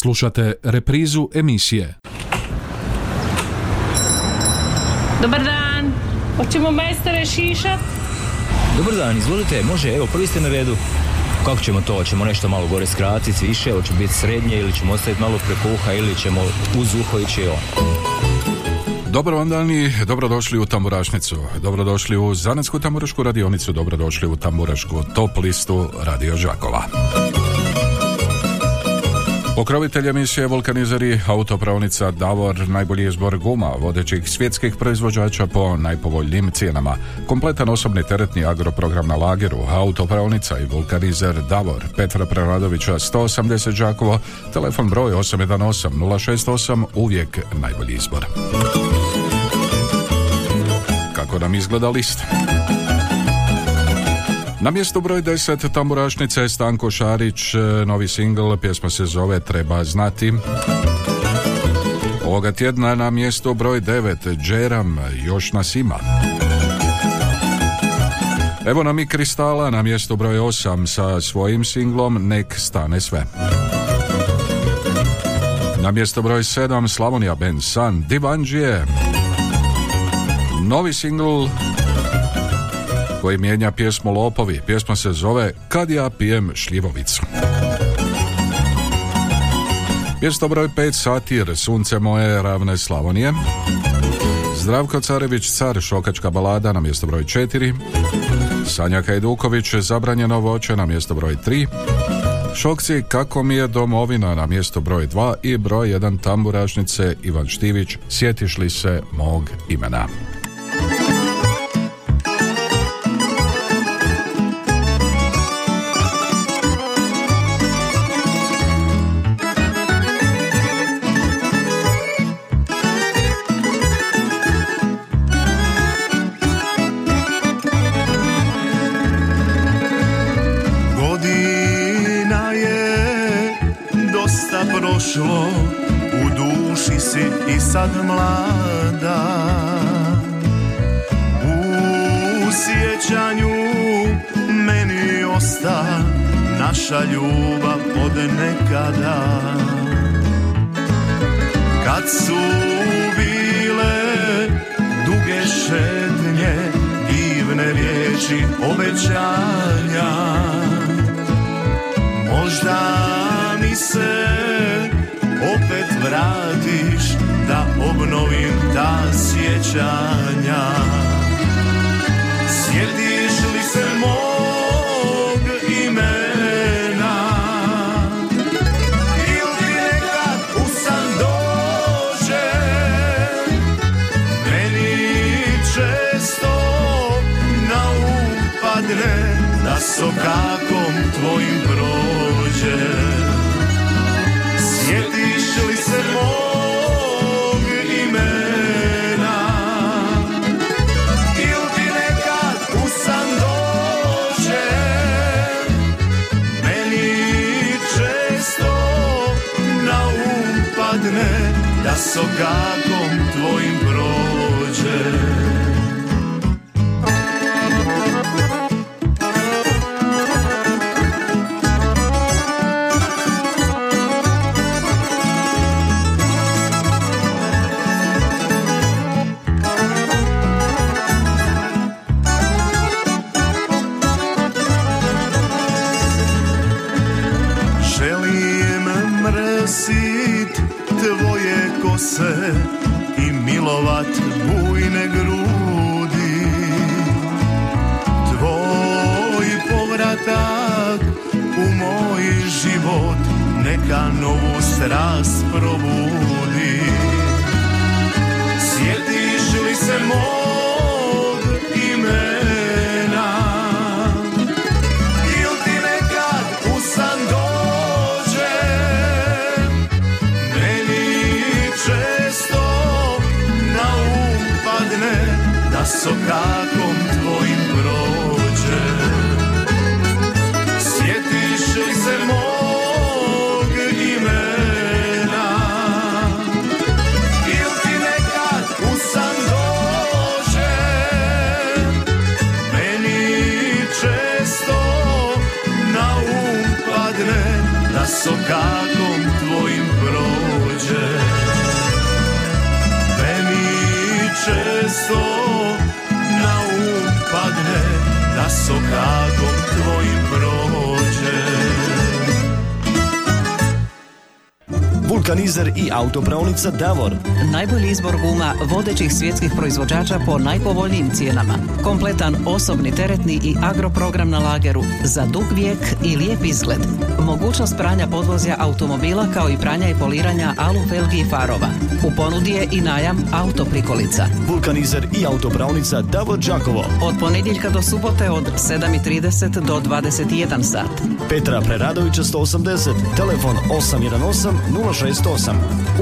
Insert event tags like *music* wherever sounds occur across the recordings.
Slušate reprizu emisije. Dobar dan, hoćemo majstore šišat? Dobar dan, izvolite, može, evo, prvi ste na redu. Kako ćemo to? Hoćemo nešto malo gore skratiti, više, hoće biti srednje ili ćemo ostaviti malo preko uha ili ćemo uz uho ići on. Dobro vam dani, dobrodošli u Tamburašnicu, dobrodošli u Zanetsku tamburašku radionicu, dobrodošli u Tamburašku top listu Radio Žakova. Pokrovitelj emisije Vulkanizeri, autopravnica Davor, najbolji izbor guma, vodećih svjetskih proizvođača po najpovoljnijim cijenama. Kompletan osobni teretni agroprogram na lageru, autopravnica i vulkanizer Davor, Petra Preradovića 180 Žakovo, telefon broj 818 068, uvijek najbolji izbor. Kako nam izgleda list? Na mjestu broj 10 tamburašnice Stanko Šarić, e, novi singl, pjesma se zove Treba znati. Ovoga tjedna na mjestu broj 9 Džeram, još nas ima. Evo nam i Kristala na mjestu broj 8 sa svojim singlom Nek stane sve. Na mjesto broj 7 Slavonija Ben San Divanđije. Novi singl koji mijenja pjesmu Lopovi. Pjesma se zove Kad ja pijem šljivovicu. Mjesto broj 5 Satir, Sunce moje, ravne Slavonije. Zdravko Carević, car, šokačka balada na mjesto broj 4. Sanja Hajduković, zabranjeno voće na mjesto broj 3. Šokci, kako mi je domovina na mjesto broj 2 i broj 1 tamburašnice Ivan Štivić, sjetiš li se mog imena. Sad mlada. U sjećanju meni osta naša ljubav od nekada. Kad su bile duge šetnje, divne riječi obećanja Možda mi se opet vratiš da obnovim ta sjećanja. Sjetiš li se mog imena? Ili nekad u san dođe? Meni često na um padne Da sokakom tvojim sokakom tvojim prođe da sokakom tvojim prođe. Meni često naupadne da sokakom tvojim prođe. Vulkanizer i autopravnica Davor. Najbolji izbor guma vodećih svjetskih proizvođača po najpovoljnijim cijenama. Kompletan osobni, teretni i agroprogram na lageru za dug vijek i lijep izgled. Mogućnost pranja podvozja automobila kao i pranja i poliranja alu felgi i farova. U ponudi je i najam autoprikolica. Vulkanizer i autopravnica Davor Đakovo. Od ponedjeljka do subote od 7.30 do 21 sat. Petra Preradovića 180, telefon 818 068.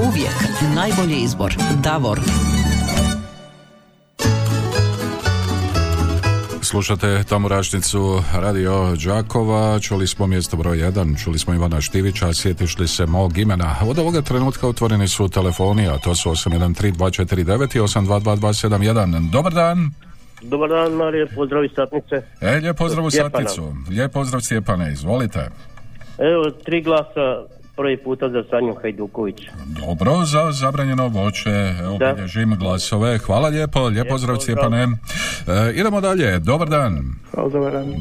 Uvijek najbolji izbor. Davor. Slušate Tamorašnicu Radio Đakova, čuli smo mjesto broj 1, čuli smo Ivana Štivića, sjetiš li se mog imena. Od ovoga trenutka otvoreni su telefoni, a to su 813249 i 822271. Dobar dan! Dobar dan, Marije, pozdrav iz Satnice. E, lijep pozdrav u Stjepana. Satnicu. Lijep pozdrav Stjepane, izvolite. Evo, tri glasa prvi puta za Sanju Hajduković. Dobro, za zabranjeno voće, evo Da. bilježim glasove. Hvala lijepo, lijep pozdrav pozdrav. Stjepane. E, idemo dalje, dobar dan. Hvala, dobar dan.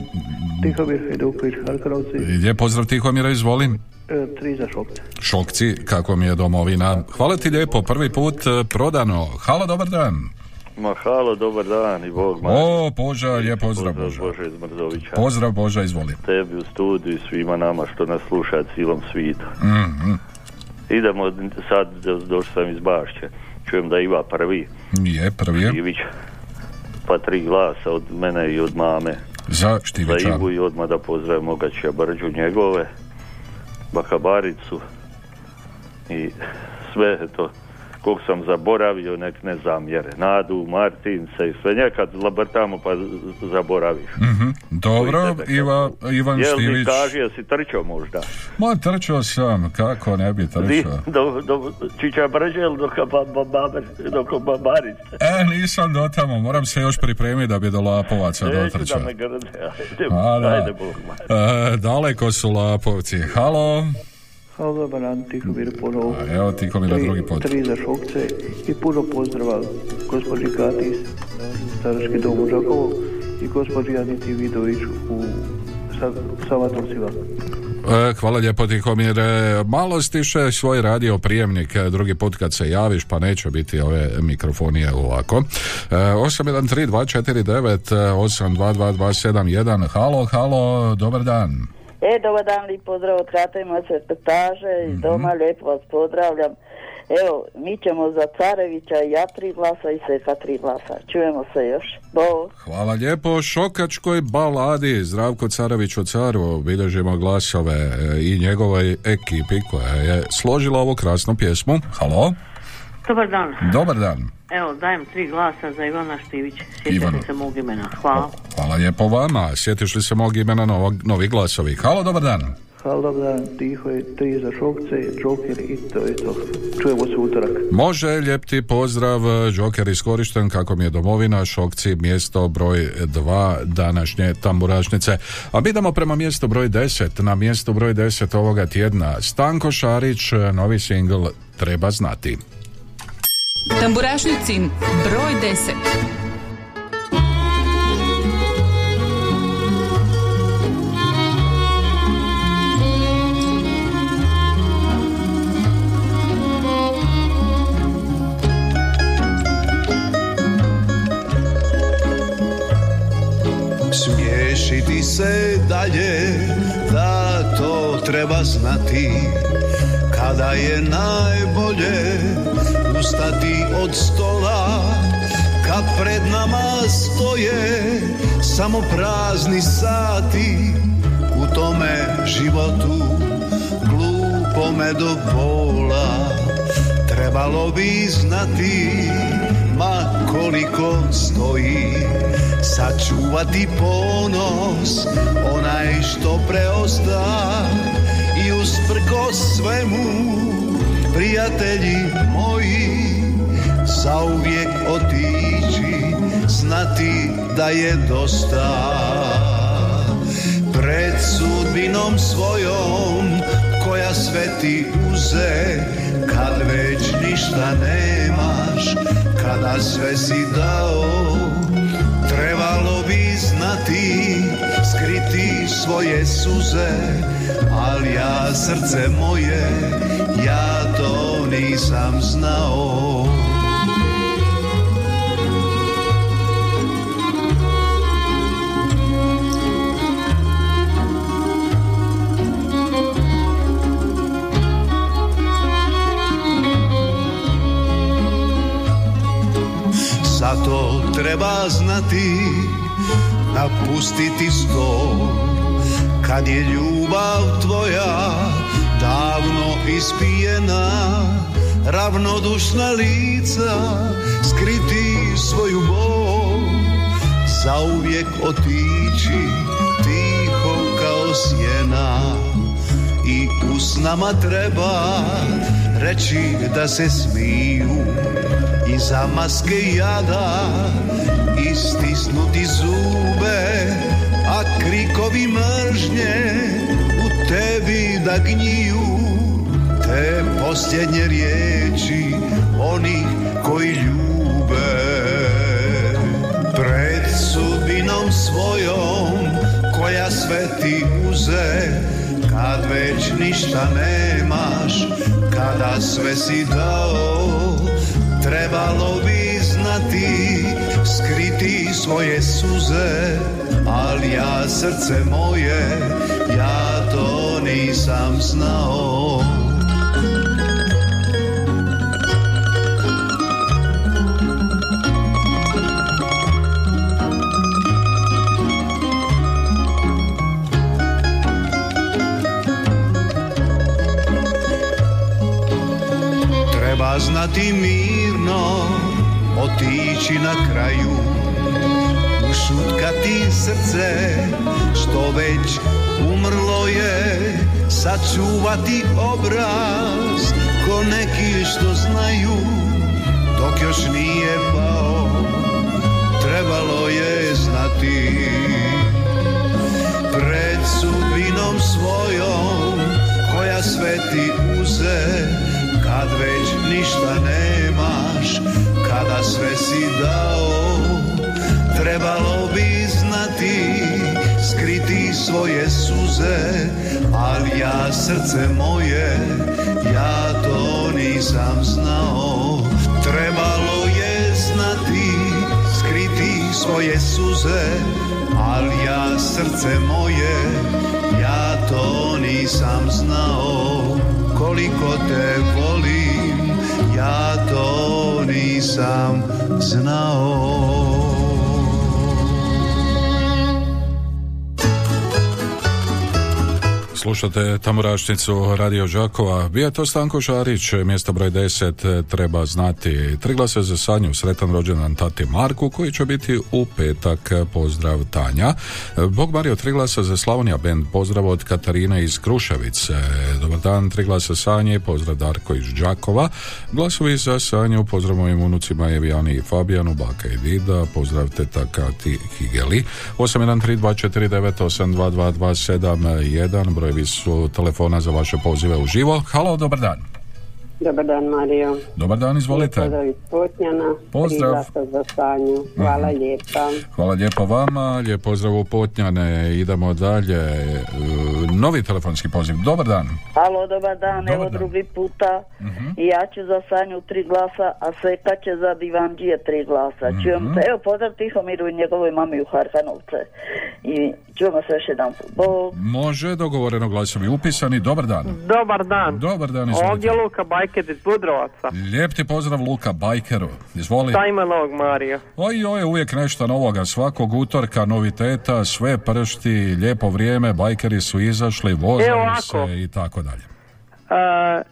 Tihomir Hajduković, Harkarovci, Lijep pozdrav Tihomira, izvolim. e, tri za šokce. Šokci, kako mi je domovina. Hvala ti lijepo, prvi put e, prodano. Halo, dobar dan. Ma halo, dobar dan i Bog ma. O, Boža, lijep pozdrav, Boža. Bože iz Mrzovića. Pozdrav Boža, izvoli. Tebi u studiju i svima nama što nas sluša cijelom svijetu. Mhm. Idemo sad, do- došao sam iz Bašće. Čujem da Iva prvi, Je, prvi je. Ivić. Pa tri glasa od mene i od mame. Za Za Štivića. Ivu i odmah da pozdravim Mogačija Brđu njegove, Bakabaricu i sve to kog sam zaboravio, nek ne zamjere. Nadu, Martince i sve nekad labrtamo pa zaboraviš. Mhm, Dobro, Iva, Ivan Jel mi Štivić. kaži, jesi trčao možda? Ma, trčao sam, kako ne bi Di, trčao. do, do Čiča Brđe ili do, do Babarice? E, nisam do tamo, moram se još pripremiti da bi do Lapovaca Neću da dotrčao. me grde, ajde, ajde Bog ma. E, daleko su Lapovci. Halo. Hvala, dobar dan, Tihomir ponovo. A Evo Tihomira Tri- drugi put. Tri za šokce i puno pozdrava gospođi Kati iz Starački dom u Đakovu i gospođi Aniti Vidović u Sa- Savatovcima. E, Hvala lijepo Tihomire. Malo stiše svoj radio prijemnik e, drugi put kad se javiš pa neće biti ove mikrofonije ovako. E, 813249 822271 Halo, halo, dobar dan. E, dobar dan, lijep pozdrav od Krata i moje reportaže iz doma, lijepo vas pozdravljam. Evo, mi ćemo za Carevića i ja tri glasa i Sefa tri glasa. Čujemo se još. Bog. Hvala lijepo Šokačkoj baladi Zdravko Carević od Caru bilježimo glasove e, i njegovoj ekipi koja je složila ovu krasnu pjesmu. Halo, Dobar dan. dobar dan. Evo, dajem tri glasa za Ivana Štivić. Ivana. Sjećate se mog imena. Hvala. Hvala lijepo vama. Sjetiš li se mog imena novog, novi glasovi? Halo, dobar dan. Hvala, dobar dan, Tiho je tri za šokce, Joker i to je to. Čujemo se utorak. Može, lijep ti pozdrav, Joker iskorišten kako mi je domovina, Šokci, mjesto broj 2 današnje tamburašnice. A mi idemo prema mjestu broj 10, na mjestu broj 10 ovoga tjedna. Stanko Šarić, novi singl Treba znati. Tamburašnicin broj 10. Smiješiti se dalje, da to treba znati Kada je najbolje ustati od stola Kad pred nama stoje samo prazni sati. U tome životu glupome do bola Trebalo bi znati ma koliko stoji. Sačuvati ponos onaj što preosta I usprko svemu prijatelji moji Zauvijek otići znati da je dosta. Pred sudbinom svojom koja sve ti uze Kad već ništa nemaš, kada sve si dao Trebalo bi znati svoje suze ali ja srce moje ja to nisam znao. Zato treba znati napustiti sto Kad je ljubav tvoja davno ispijena Ravnodušna lica skriti svoju bol Zauvijek otići tiho kao sjena. I usnama treba reći da se smiju Iza maske jada istisnuti zube krikovi mržnje u tebi da gniju Te posljednje riječi onih koji ljube. Pred sudbinom svojom koja sve ti uze Kad već ništa nemaš, kada sve si dao Trebalo bi znati, skriti svoje suze Ali ja srce moje, ja to nisam znao. Treba znati mirno, otići na kraju Ušutkati srce, što već umrlo je Sačuvati obraz, ko neki što znaju Dok još nije pao, trebalo je znati. Pred sudbinom svojom, koja sve ti uze kad već ništa nemaš, kada sve si dao, trebalo bi znati, skriti svoje suze, ali ja srce moje, ja to nisam znao. Trebalo je znati, skriti svoje suze, ali ja srce moje, ja to nisam znao koliko te volim, ja to nisam znao. Slušate Tamburašnicu Radio Đakova. Bio je to Stanko Šarić, mjesto broj 10, treba znati. Tri glasa za Sanju, sretan rođendan tati Marku, koji će biti u petak. Pozdrav Tanja. Bog Mario, tri glasa za Slavonija Band, pozdrav od Katarine iz Kruševice. Dobar dan, tri glasa Sanje, pozdrav Darko iz Đakova. Glasovi za Sanju, pozdrav mojim unucima Evijani i Fabijanu, Baka i Dida, pozdrav teta Kati Higeli. 813249822271, brojevi su telefona za vaše pozive uživo. Halo, dobar dan. Dobar dan, Mario. Dobar dan, izvolite. Pozdrav iz Potnjana. Pozdrav. Za Sanju. Hvala lijepa. Hvala lijepo vama, lijep pozdrav u Potnjane, idemo dalje. E, Novi telefonski poziv, dobar dan. Halo, dobar dan, Dobar evo dan. drugi puta. I ja ću za Sanju tri glasa, a Seka će za Divanđije tri glasa. Mhm. Čujemo se, evo pozdrav Tihomiru i njegovoj mami u Harkanovce. I čujemo se još jedan put. Bog. Može, dogovoreno glasovi upisani, dobar dan. Dobar dan. Dobar dan, izvolite. Ovdje je Luka Bajket iz Budrovaca. Lijep ti pozdrav Luka Bajkeru, izvoli. Šta ima novog Mario? Oj, oj, uvijek nešto novoga, svakog utorka noviteta, sve pršti, lijepo vrijeme, bajkeri su izašli, ovako. se i tako dalje. E,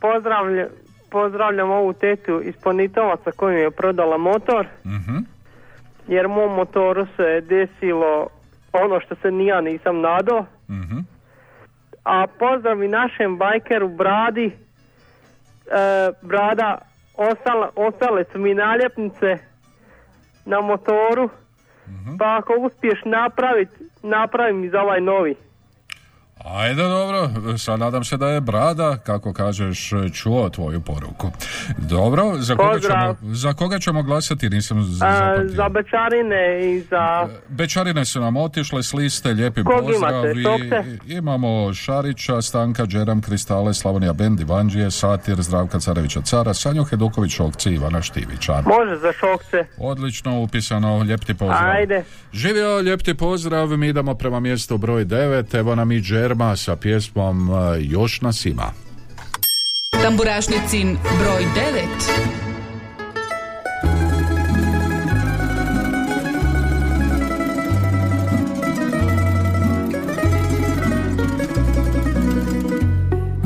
pozdravlj, pozdravljam ovu tetu iz Ponitovaca koju je prodala motor. Mhm. Jer mom motoru se desilo ono što se ni ja nisam nadao. Mhm. A pozdrav i našem bajkeru Bradi. E, brada, ostala, ostale su mi naljepnice na motoru. Mhm. Pa ako uspiješ napraviti, napravi mi za ovaj novi. Ajde, dobro, sad nadam se da je Brada, kako kažeš, čuo tvoju poruku. Dobro, za koga, Pozdrav. ćemo, za koga ćemo glasati, nisam A, zapamtio. za bečarine i za... Bečarine su nam otišle s liste, lijepi Kog pozdrav. imate, i- imamo Šarića, Stanka, Džeram, Kristale, Slavonija Bend, Ivanđije, Satir, Zdravka Carevića Cara, Sanju Heduković, Okci, Ivana Štivića. Može za šokce. Odlično upisano, lijep ti pozdrav. Ajde. Živio, lijep ti pozdrav, mi idemo prema mjestu broj 9, evo nam i Džerma sa pjesmom e, Još nas ima. Tamburašnicin broj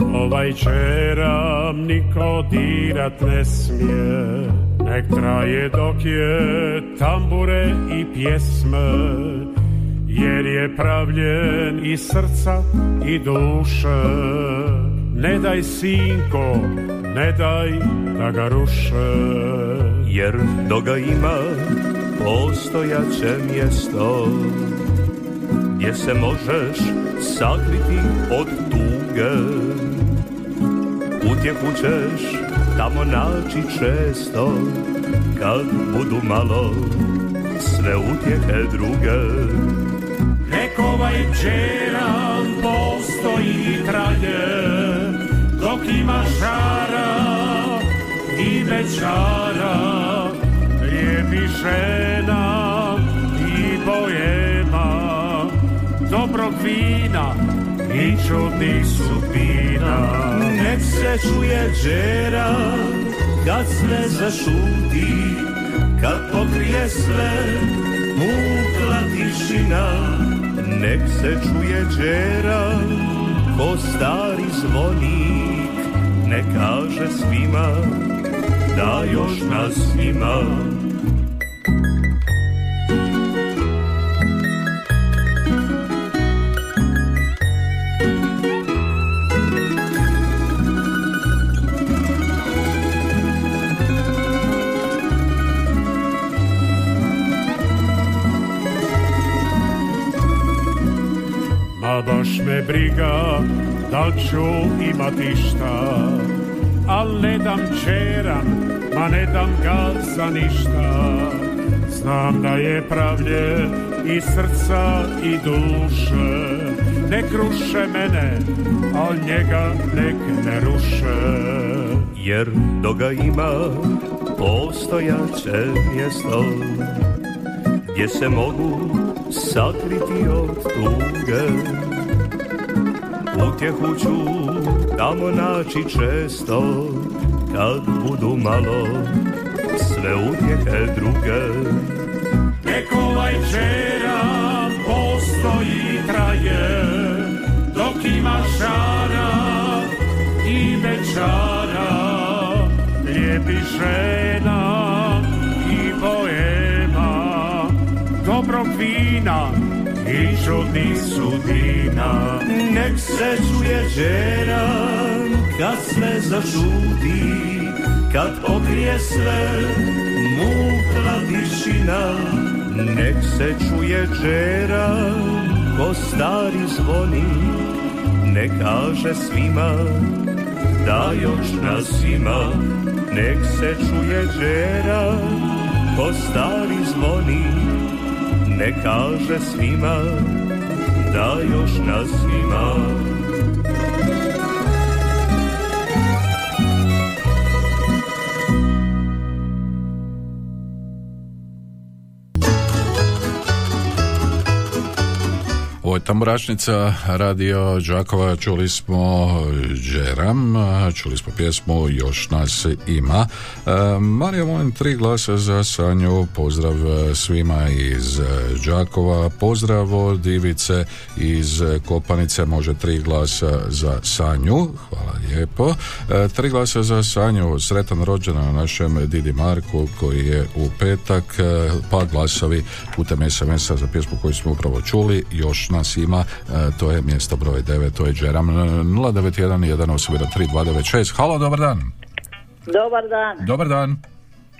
9. Ovaj čeram niko dirat ne smije Nek traje dok je tambure i pjesme Jer je pravljen i srca i duše. Ne daj sinko, ne daj da ga ruše. Jer do ga ima postojaće mjesto Gdje se možeš sakriti od tuge. Utjehu ćeš tamo naći često Kad budu malo sve utjehe druge Nek ovaj čeran postoji i traje Dok ima žara i večara Lijepi žena i bojema Dobrog vina i čudnih sudbina Nek se čuje džera kad sve zašuti Kad pokrije sve mukla tišina Nek se čuje džera ko stari zvonik. Ne kaže svima da još nas ima Ma baš me briga da ću imati šta Al ne dam čeran, ma ne dam ga za ništa. Znam da je pravljen i srca i duše Nek ruše mene, al njega nek ne ruše. Jer do ga ima postojaće mjesto Gdje se mogu sakriti od tuge Utjehu ću tamo naći često Kad budu malo sve utjehe druge. Nek ovaj čeran postoji traje Dok ima žara i večara Lijepi žena i boema Dobrog vina i čudnih sudina Nek se čuje džeran kad sve zašuti Kad pokrije sve mukla tišina. Nek se čuje džeran ko stari zvoni Ne kaže svima da još nas ima. Nek se čuje džeran ko stari zvoni Ne kaže svima da još nas ima Tamburašnica radio Đakova, čuli smo Džeram, čuli smo pjesmu Još nas ima. E, Marija, molim tri glasa za Sanju, pozdrav svima iz Đakova, pozdrav od Ivice iz Kopanice, može tri glasa za Sanju, hvala lijepo. E, Tri glasa za Sanju, sretan rođendan našem Didi Marku koji je u petak, e, pa glasovi putem SMS-a za pjesmu koju smo upravo čuli, još nas ima, e, to je mjesto broj 9, to je Džeram 091 181 3296. Halo, dobar dan. Dobar dan. Dobar dan.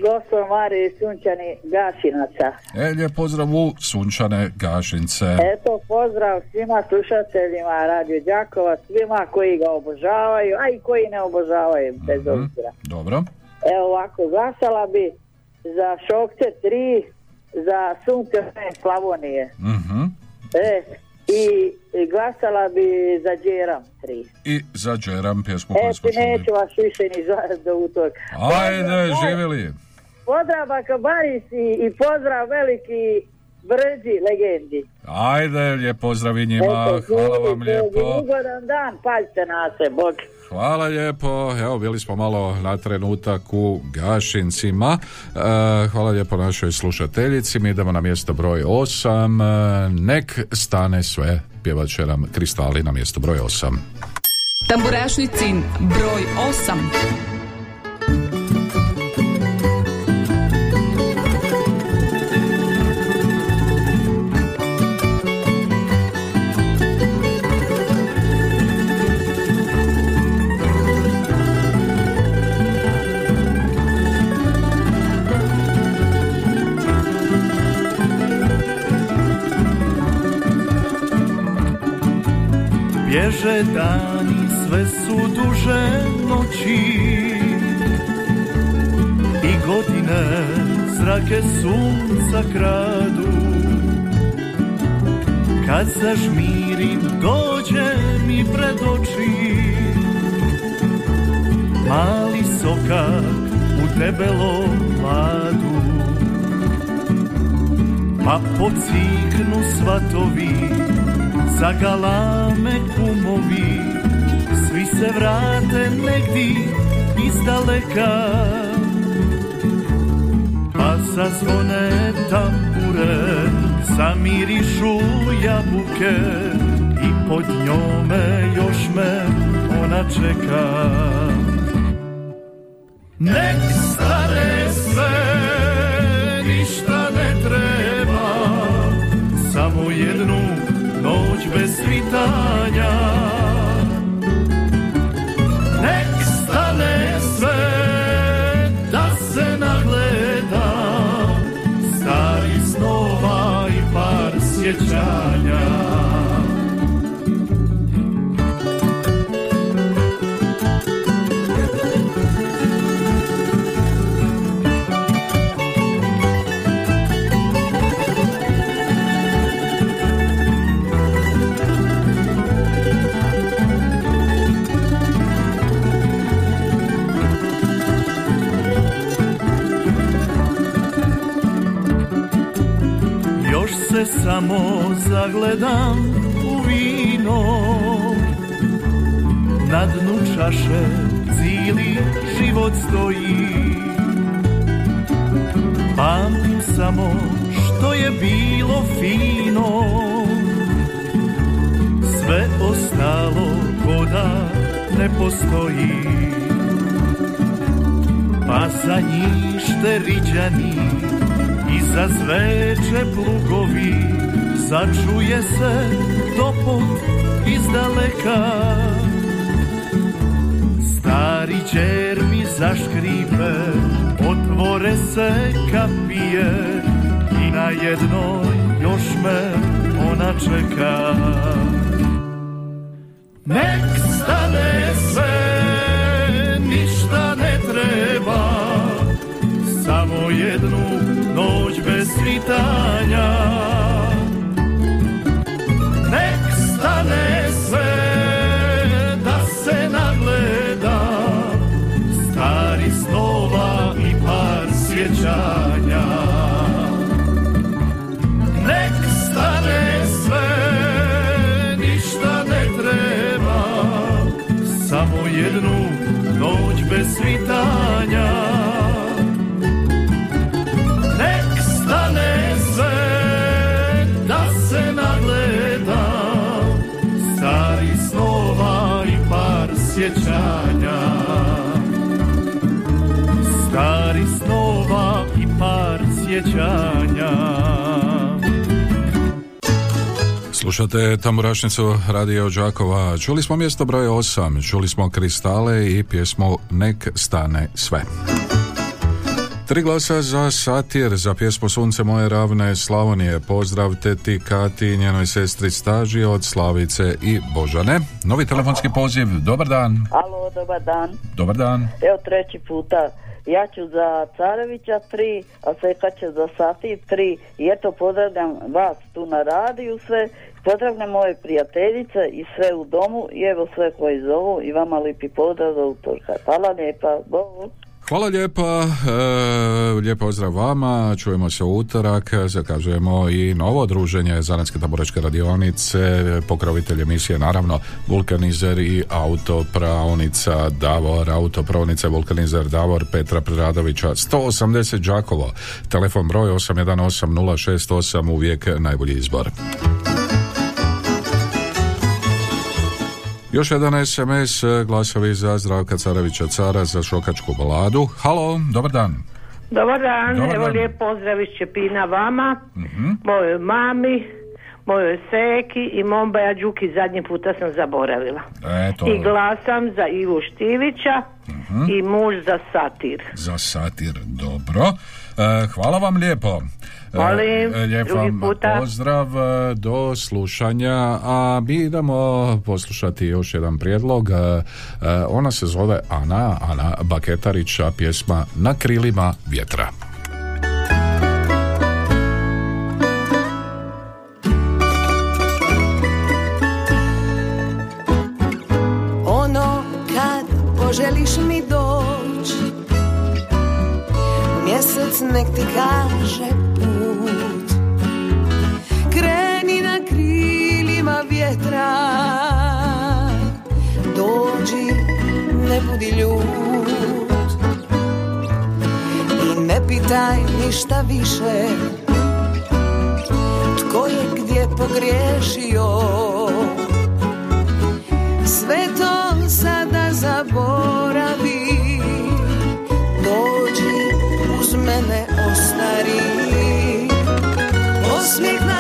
Gospod Marije Sunčani Gašinaca. E, lijep pozdrav u sunčane gašince. Eto, pozdrav svima slušateljima Radio Đakova, svima koji ga obožavaju, a i koji ne obožavaju, bez Mhm. obzira. Dobro. Evo ovako, glasala bi za Šokce 3, za Sunce moje Slavonije. Mhm. E, i, i glasala bi za Đeram 3. I za Džeram pjesmu koju smo Eto, čuli. neću vas više ni zvati do utorka. Ajde, živjeli. Pozdrav Bakabaris i, i pozdrav veliki Brđi legendi. Ajde, lijep pozdrav i njima. Hvala vam lijepo. Ugodan dan, paljte na se, bog. Hvala lijepo. Evo, bili smo malo na trenutak u Gašincima. E, hvala lijepo našoj slušateljici. Mi idemo na mjesto broj 8. E, nek stane sve. Pjevat će nam Kristali na mjesto broj 8. Tamburašnicin broj 8. Bježe dani, sve su duže noći. I godine zrake sunca kradu. Kad zažmirim dođe mi pred oči. Mali sokak u debelom mladu. Pa pociknu svatovi Zagalame kumovi Svi se vrate negdi iz daleka. Pa zazvone tambure Zamirišu jabuke I pod njome još me ona čeka. Nek stane sve bez svitanja Nek stane sve da se nagleda Stari snova i par sjećanja samo zagledam u vino. Na dnu čaše cijeli život stoji. Pamtim samo što je bilo fino. Sve ostalo koda ne postoji. Pa za njište riđani i za zveče plugovi Začuje se topot iz daleka Stari čer mi zaškripe Otvore se kapije I na jednoj još me ona čeka. Nek stane sve, ništa ne treba Samo jednu noć bez svitanja sjećanja Slušate Tamburašnicu Radio Đakova. Čuli smo mjesto broj 8, čuli smo Kristale i pjesmu Nek stane sve. Tri glasa za satir, za pjesmu Sunce moje ravne Slavonije. Pozdrav teti Kati i njenoj sestri Staži od Slavice i Božane. Novi telefonski poziv, dobar dan. Alo, dobar dan. Dobar dan. Evo treći puta. Ja ću za Carevića tri, a Seka će za Satir tri. I eto pozdravljam vas tu na radiju sve. Pozdravljam moje prijateljice i sve u domu i evo sve koji zovu i vama lipi pozdrav za utorka. Hvala lijepa. Bog. Hvala lijepa, e, lijep pozdrav vama, čujemo se utorak, zakazujemo i novo druženje Zanetske taboračke radionice, pokrovitelj emisije naravno Vulkanizer i autopravnica Davor, autopravnica Vulkanizer Davor Petra Preradovića, 180 Đakovo, telefon broj 818 068, uvijek najbolji izbor. Još jedan SMS, glasovi za Zdravka Carevića Cara za šokačku baladu. Halo, dobar dan. Dobar dan, Dobar evo dan. lijep pozdrav iz Čepina vama, Mhm. mojoj mami, mojoj seki i mom Baja Đuki zadnji puta sam zaboravila. Eto, I glasam za Ivu Štivića Mhm. i muž za satir. za satir, dobro. E, hvala vam lijepo. E, Molim, e, lijep drugi vam puta. pozdrav e, do slušanja, a mi idemo poslušati još jedan prijedlog. E, e, ona se zove Ana, Ana Baketarića, pjesma Na krilima vjetra. Ono kad poželiš mi doć Mjesec nek ti kaže vjetra. Dođi, ne budi ljut. I ne pitaj ništa više. Tko je gdje pogriješio? Sve to sada zaboravi. Dođi uz mene ostari Osmijeh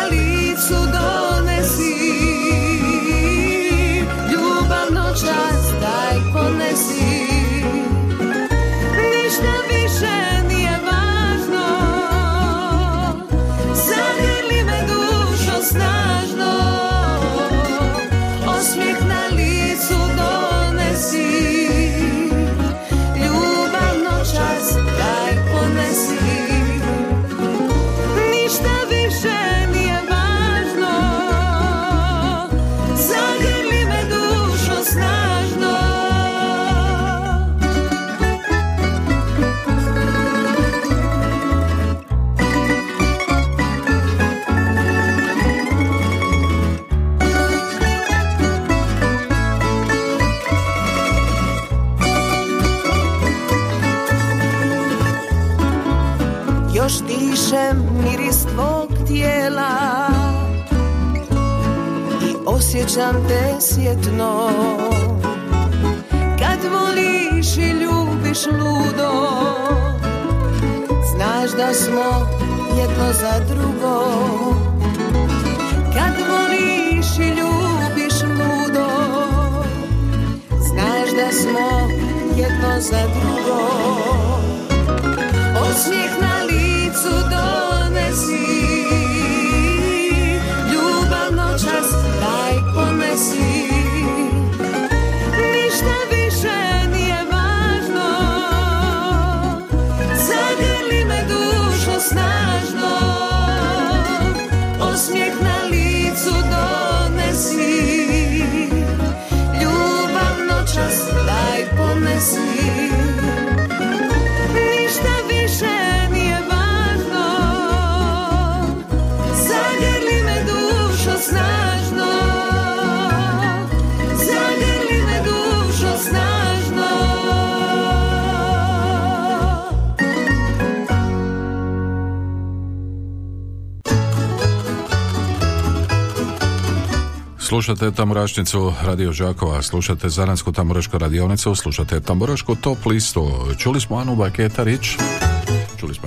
Slušate Tamburašnicu Radio Žakova, slušate Zanansku tamburašku radionicu, slušate Tamburašku top listu. Čuli smo Anu Baketarić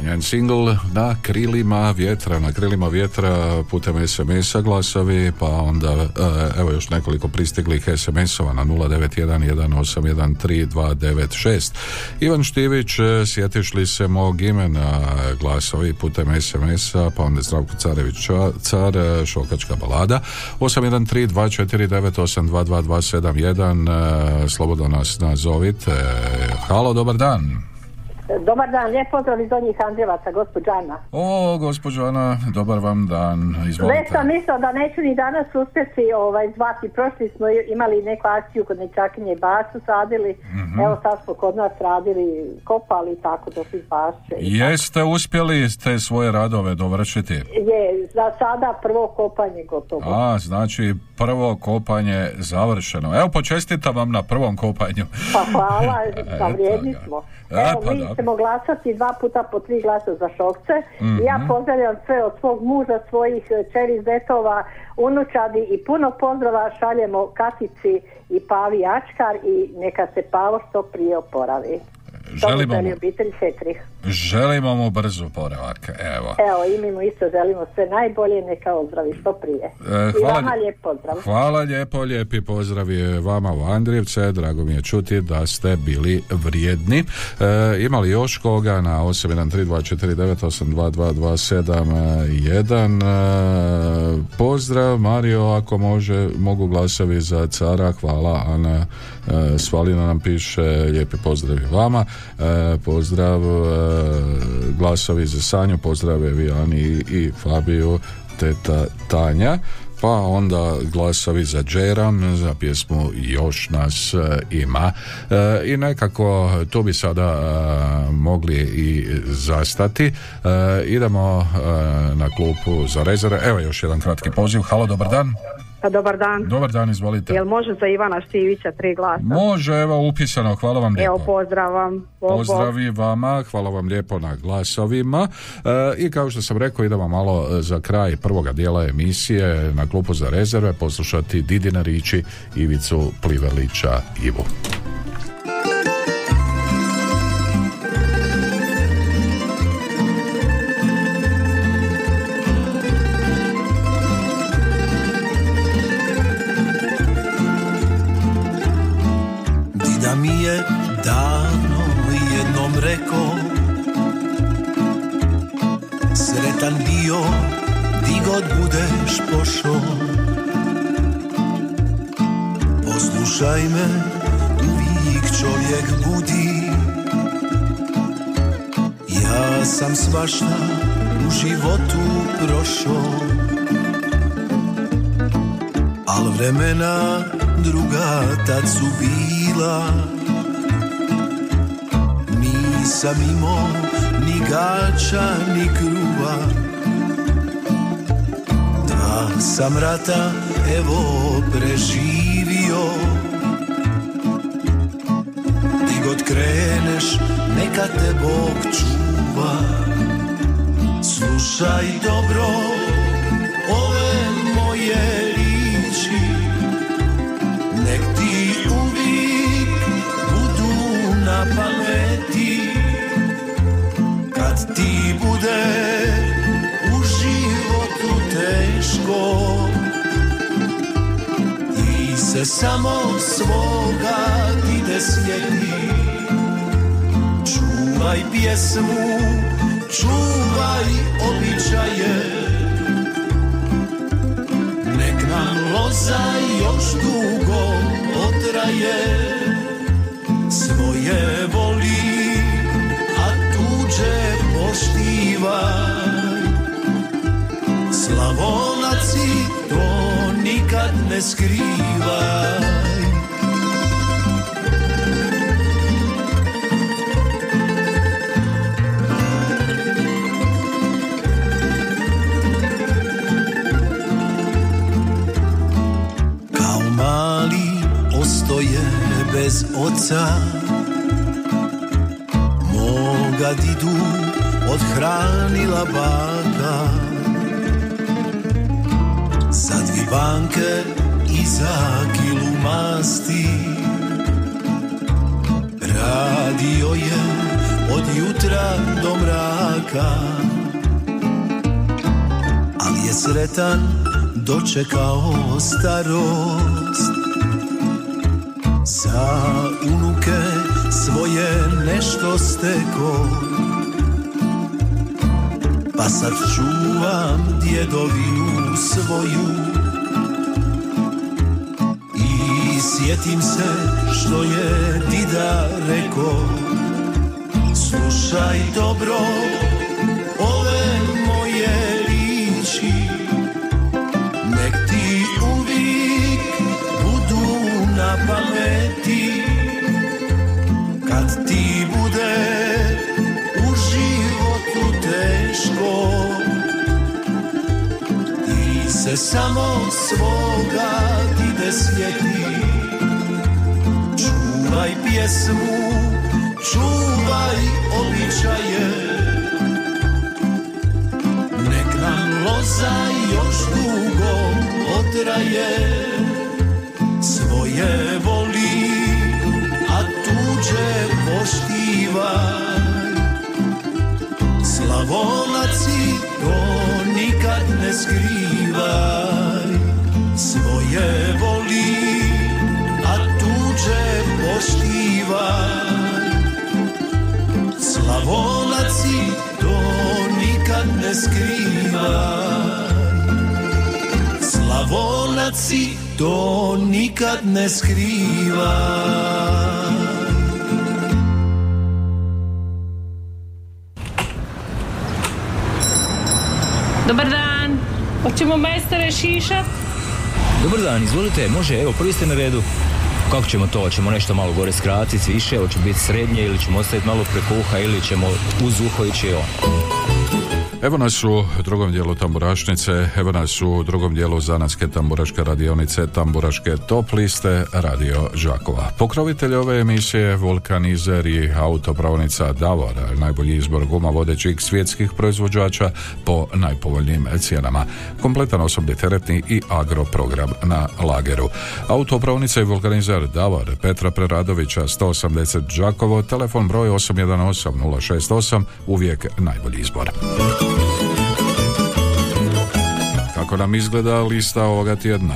njen singl na krilima vjetra, na krilima vjetra putem SMS-a glasovi, pa onda e, evo još nekoliko pristiglih SMS-ova na 09118132296. Ivan Štivić, e, sjetiš li se mog imena glasovi putem SMS-a, pa onda Zdravko Carević Car, e, Šokačka balada, 8132412271, e, slobodno nas nazovite. Halo, dobar dan. Dobar dan, lijep pozdrav iz Donjih Andrijevaca, gospođa Ana. O, gospođo Ana, dobar vam dan, Već izvolite. sam mislila da neću ni danas uspjeti ovaj, zvati. Prošli smo imali neku akciju kod nečakinje i basu sadili. Mhm. Evo sad smo kod nas radili, kopali i tako došli bašće. Jeste uspjeli te svoje radove dovršiti? Je, za sada prvo kopanje gotovo. A, znači prvo kopanje završeno. Evo, počestitam vam na prvom kopanju. Pa hvala, *laughs* pa vrijedni smo. E, Evo, pa mi dobro. ćemo glasati dva puta po tri glasa za šokce. Mhm. I ja pozdravljam sve od svog muža, svojih e, čeri, zetova, unučadi i puno pozdrava šaljemo Katici i Pavi Ačkar i neka se Pavo što prije oporavi. Želimo mu, obitelj Šetrih. Želimo mu brzo oporavak. Evo. Evo, i mi mu isto želimo sve najbolje, neka ozdravi što prije. E, I hvala vama lje- lijep pozdrav. Hvala lijepo, lijepi pozdrav je vama u Andrijevce, drago mi je čuti da ste bili vrijedni. E, ima li još koga na 813249822271 e, pozdrav Mario, ako može mogu glasovi za cara, hvala Ana e, Svalina nam piše, lijepi pozdrav i vama E, pozdrav e, glasovi za Sanju, pozdrav Evijani i, Fabiju teta Tanja. Pa onda glasovi za Džeram za pjesmu Još nas e, ima. E, i nekako tu bi sada e, mogli i zastati. E, idemo e, na klupu za rezerve evo još jedan kratki poziv. Halo dobar dan Pa dobar dan. dobar dan izvolite Jel može za Ivana Štivića tri glasa? može evo upisano hvala vam lijepo Evo pozdravam. Bog, bog. Pozdrav i vama, hvala vam lijepo na glasovima E, i kao što sam rekao idemo malo e, za kraj prvoga dijela emisije na klupu za rezerve poslušati Didina Riči Ivicu Plivelića Ivu. Mi je davno jednom rekao Sretan bio di god budeš pošao. Poslušaj me, uvijek čovjek budi. Ja sam svašta u životu prošao. Al vremena druga tad su bila. Nisam imao ni gača ni kruva Dva sam rata evo preživio. Di god kreneš neka te Bog čuva. Slušaj dobro ove moje pameti Kad ti bude u životu teško Ti se samo svoga ti ne sjeti Čuvaj pjesmu, čuvaj običaje. Nek nam loza još dugo potraje Svoje voli, a tuđe poštivaj Slavonaci to nikad ne skrivaj. Kao mali ostoje bez oca Moga didu odhranila baka. Za dvi banke i za kilu masti. Radio je od jutra do mraka. Ali je sretan dočekao starost. Za unuke svoje nešto steko Pa sad čuvam djedovinu svoju. I sjetim se što je dida reko Slušaj dobro se samo svoga dide sjeti Čuvaj pjesmu, čuvaj običaje. Nek nam loza još dugo otraje. Svoje voli, a tuđe poštivaj Slavonaci to nikad ne skrivaj Svoje voli, a tuđe poštivaj. Slavonaci to nikad ne skrivaj. Slavonaci to nikad ne skrivaj Dobar dan. Hoćemo majstore šišat? Dobar dan, izvolite, može, evo, prvi ste na redu. Kako ćemo to? Hoćemo nešto malo gore skratiti, više, hoće biti srednje ili ćemo ostaviti malo preko uha ili ćemo uz uho ići on. Evo nas u drugom dijelu tamburašnice, evo nas u drugom dijelu zanatske tamburaške radionice, tamburaške top liste Radio Žakova. Pokrovitelj ove emisije Vulkanizer i autopravnica Davor, najbolji izbor guma vodećih svjetskih proizvođača po najpovoljnijim cijenama. Kompletan osobni teretni i agro program na lageru. Autopravnica i Vulkanizer Davor, Petra Preradovića 180 Đakovo, telefon broj 818 068, uvijek najbolji izbor. Kako nam izgleda lista ovoga tjedna?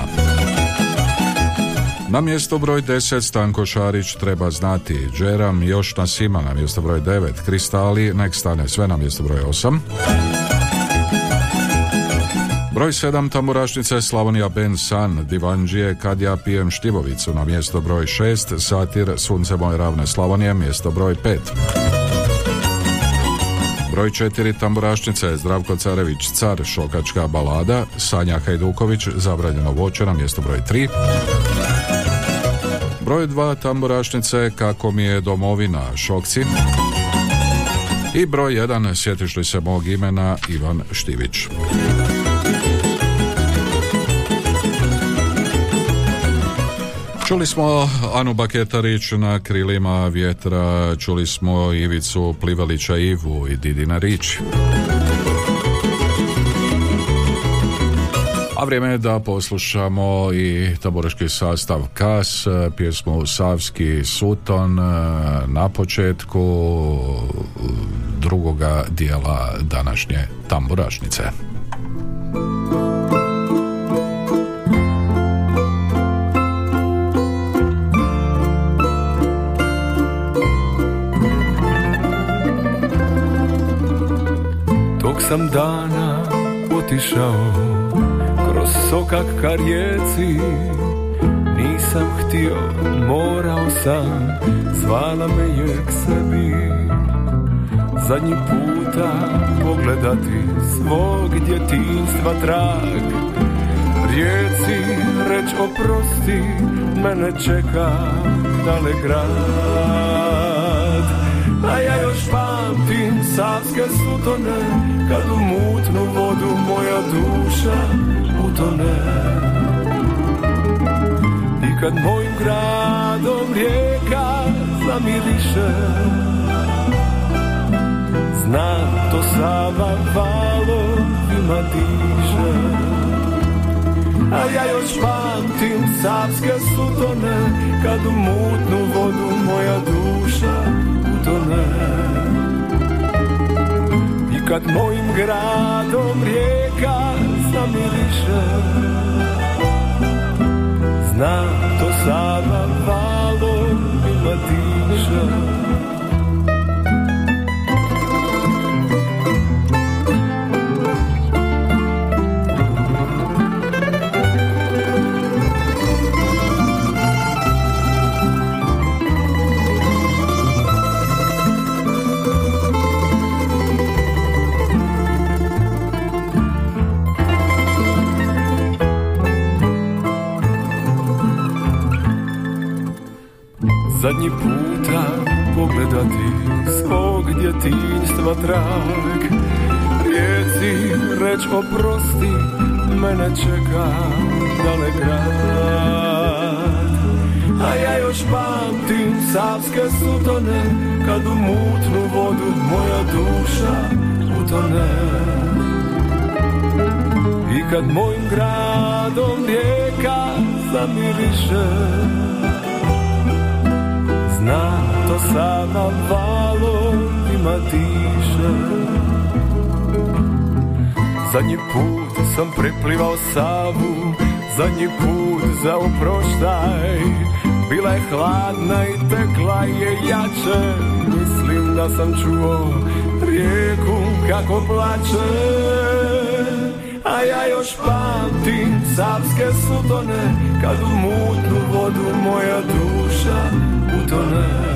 Na mjesto broj 10 Stanko Šarić treba znati. Džeram još nas ima na mjesto broj 9 Kristali nek stane sve na mjesto broj 8 Broj 7 Tamburašnice Slavonija Ben San Divanđije Kad ja pijem štivovicu na mjesto broj 6 Satir Sunce moje ravne Slavonije mjesto broj 5 Broj 4 Tamburašnice Zdravko Carević Car Šokačka balada Sanja Hajduković Zabranjeno voće na mjesto broj 3 Broj 2 Tamburašnice Kako mi je domovina Šokci i broj 1 sjetiš li se mog imena Ivan Štivić. Čuli smo Anu Baketarić na krilima vjetra, čuli smo Ivicu Plivalića Ivu i Didina Rić. A vrijeme je da poslušamo i taboroški sastav KAS, pjesmu Savski Suton na početku drugoga dijela današnje tamburašnice. Sam dana otišao kroz sokak ka rijeci. Nisam htio, morao sam, zvala me je k sebi. Zadnji puta pogledati svog djetinstva trag. Rijeci reć oprosti, mene čeka dalek grad A ja još pamtim savske sutone Kad u mutnu vodu moja duša utone. I kad mojim gradom rijeka zamiriše Znam to Sava valovima diše A ja još pamtim savske sutone Kad u mutnu vodu moja duša Daytona I kad mojim gradom rijeka zamiriše Znam to sada valom ima diše. Zadnji puta pogledati svog djetinjstva trag. Rijeci reć oprosti, mene čeka dalek grad A ja još pamtim savske sutone Kad u mutnu vodu moja duša utone. I kad mojim gradom rijeka zamiriše Znam to sama valovima diše Zadnji put sam preplivao Savu Zadnji put za oproštaj Bila je hladna i tekla je jače Mislim da sam čuo rijeku kako plače. A ja još pamtim savske sutone Kad u mutnu vodu moja duša utone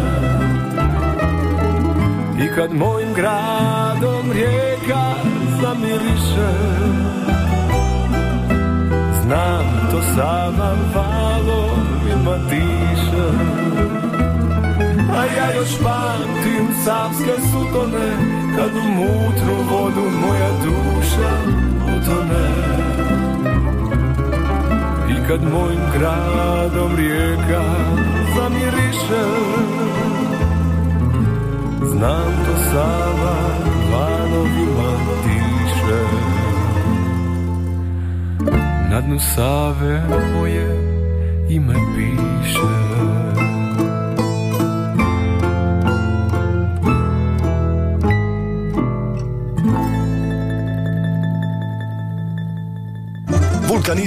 kad mojim gradom rijeka zamiriše Znam to sama valovima diše A ja još pamtim savske sutone Kad u mutnu vodu moja duša utone. I kad mojim gradom rijeka zamiriše Znam to sama vanovima tiše. Na dnu Save moje ime piše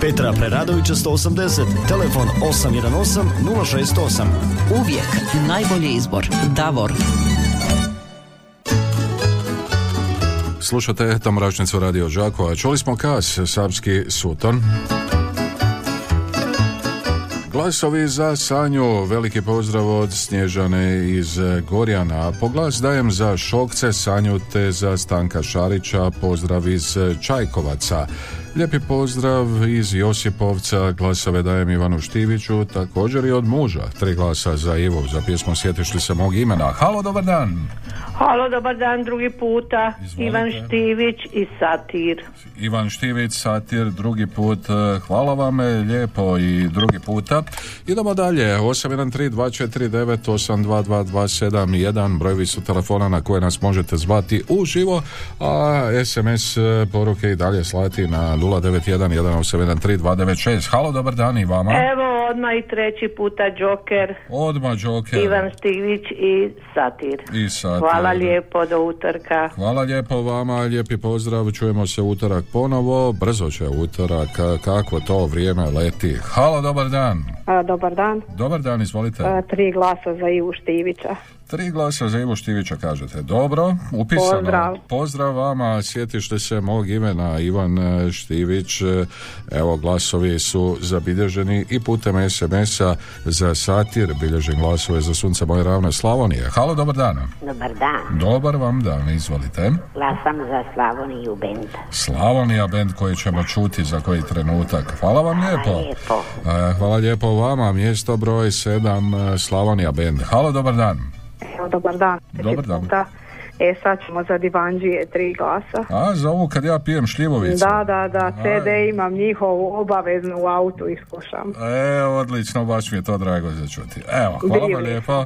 Petra Preradovića 180, telefon 818 068. Uvijek najbolji izbor. Davor. Slušate Tamračnicu Radio Đakova. Čuli smo kas, Sapski Suton. Glasovi za Sanju, veliki pozdrav od Snježane iz Gorjana. Po glas dajem za Šokce, Sanju te za Stanka Šarića, pozdrav iz Čajkovaca. Lijepi pozdrav iz Josipovca, glasove dajem Ivanu Štiviću, također i od muža. Tri glasa za Ivo, za pjesmu Sjetiš li se mog imena. Halo, dobar dan. Halo, dobar dan, drugi puta. Izvolite. Ivan Štivić i Satir. Ivan Štivić, Satir, drugi put. Hvala vam lijepo i drugi puta. Idemo dalje. 813-249-822-271. Brojevi su telefona na koje nas možete zvati uživo, a SMS poruke i dalje slati na 091-1873-296. Halo, dobar dan i vama. Evo odmah i treći puta Joker, Odmah, Joker. Ivan Štivić i Satir. I Satir. Hvala lijepo, do utorka. Hvala lijepo vama, lijepi pozdrav, čujemo se utorak ponovo, brzo će utorak, kako to vrijeme leti. Halo, dobar dan. A, dobar dan. Dobar dan, izvolite. A, tri glasa za Ivu Štivića. Tri glasa za Ivo Štivića kažete. Dobro, upisano. Pozdrav. Pozdrav vama, sjetište se mog imena Ivan e, Štivić. E, Evo, glasovi su zabilježeni i putem SMS-a za satir, bilježen glasove za sunce moje ravne Slavonije. Halo, dobar dan. Dobar dan, Dobar vam dan, izvolite. glasam za Slavoniju bend. Slavonija band koji ćemo čuti za koji trenutak. Hvala vam lijepo. lijepo. E, Hvala lijepo vama. Mjesto broj 7 Slavonija band. Halo, dobar dan. Evo, dobar dan. Dobar dan. Da, E sad ćemo za divanđije tri glasa. A, za ovu kad ja pijem šljivovicu. Da, da, da, CD imam njihovu obaveznu u autu iskušam. E, odlično, baš mi je to drago za čuti. Evo, hvala vam lijepo. E,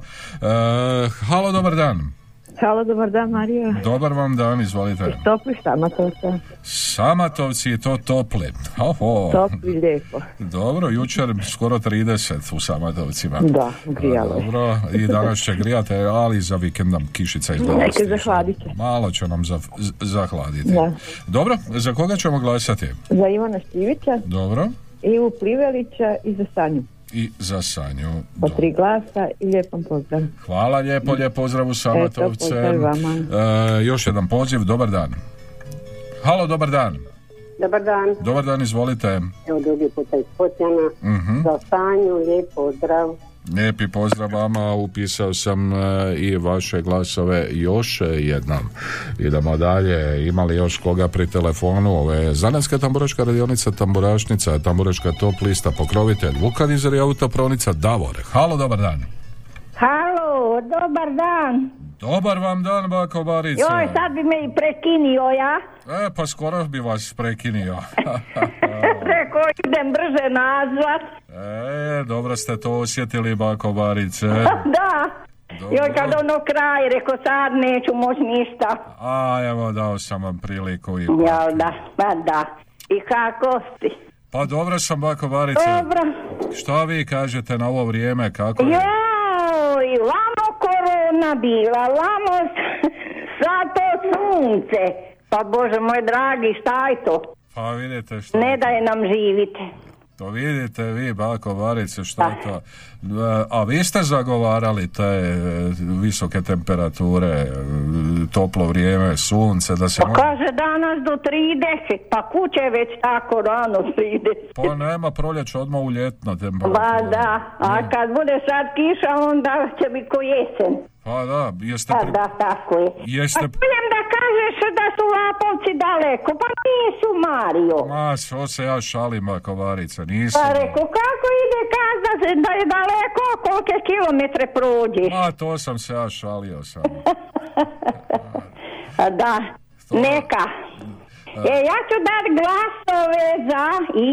halo, dobar dan. Halo, dobar dan Marija. Dobar vam dan, izvolite. Topli Samatovca. Samatovci je to topli. Oho. Topli lijepo. Dobro, jučer skoro 30 u Samatovcima. Da, grijalo je. Dobro, i danas će grijati, ali za vikend nam kišica izgleda. Neke zahladite. Malo će nam za, zahladiti. Da. Dobro, za koga ćemo glasati? Za Ivana Štivića, Dobro, Ivu Plivelića i za Sanju. I za Sanju. Po tri glasa i lijepom pozdrav. Hvala lijepo, lijep pozdrav u Samatovce. pozdrav vama. E, još jedan poziv, dobar dan. Halo, dobar dan. Dobar dan, Dobar dan, izvolite. evo drugi puta iz Potjana. Mhm. Za Sanju, lijep pozdrav. Lijepi pozdrav vama, upisao sam e, i vaše glasove još jednom. Idemo dalje, ima li još koga pri telefonu? Ovo je Zanetska tamburaška radionica, tamburašnica, tamburaška top lista, pokrovitelj, Vukanizer i autopravnica Davor. Halo, dobar dan. Halo, dobar dan. Dobar vam dan, bako Barice. Joj, sad bi me i prekinio ja. E, pa skoro bi vas prekinio. *laughs* Reko, idem brže nazvat. e, dobro ste to osjetili, bako Barice. *laughs* da. Joj, kad ono kraj, reko, sad neću moć ništa. A, evo, dao sam vam priliku i... Jel da, pa da. I kako si? Pa dobro sam, bako Barice. Dobro. Šta vi kažete na ovo vrijeme, kako je? Joj, lamo korona bila, lamo s- sad to sunce. Pa Bože moj dragi, šta je to? Pa vidite što... Ne daje nam živite. To vidite vi, bako Barice, šta je to? E, A vi ste zagovarali te e, visoke temperature, e, toplo vrijeme, sunce, da se... Pa mo- kaže danas do 30, pa kuće je već tako rano 30. Pa nema proljeća odmah u ljetno Ba temperaturu. da, a kad bude sad kiša onda će biti ko jesen. Pa da, jeste... Pa da, tako je. Jeste- A čujem da kažeš da su Lapovci daleko, pa nisu Mario. Ma, što se ja šalim, bako Barice, nisam. Pa reko, kako ide kazat da je daleko, kolike kilometre prođeš? Ma, to sam se ja šalio samo. *laughs* A da, neka. E, ja ću dat glasove za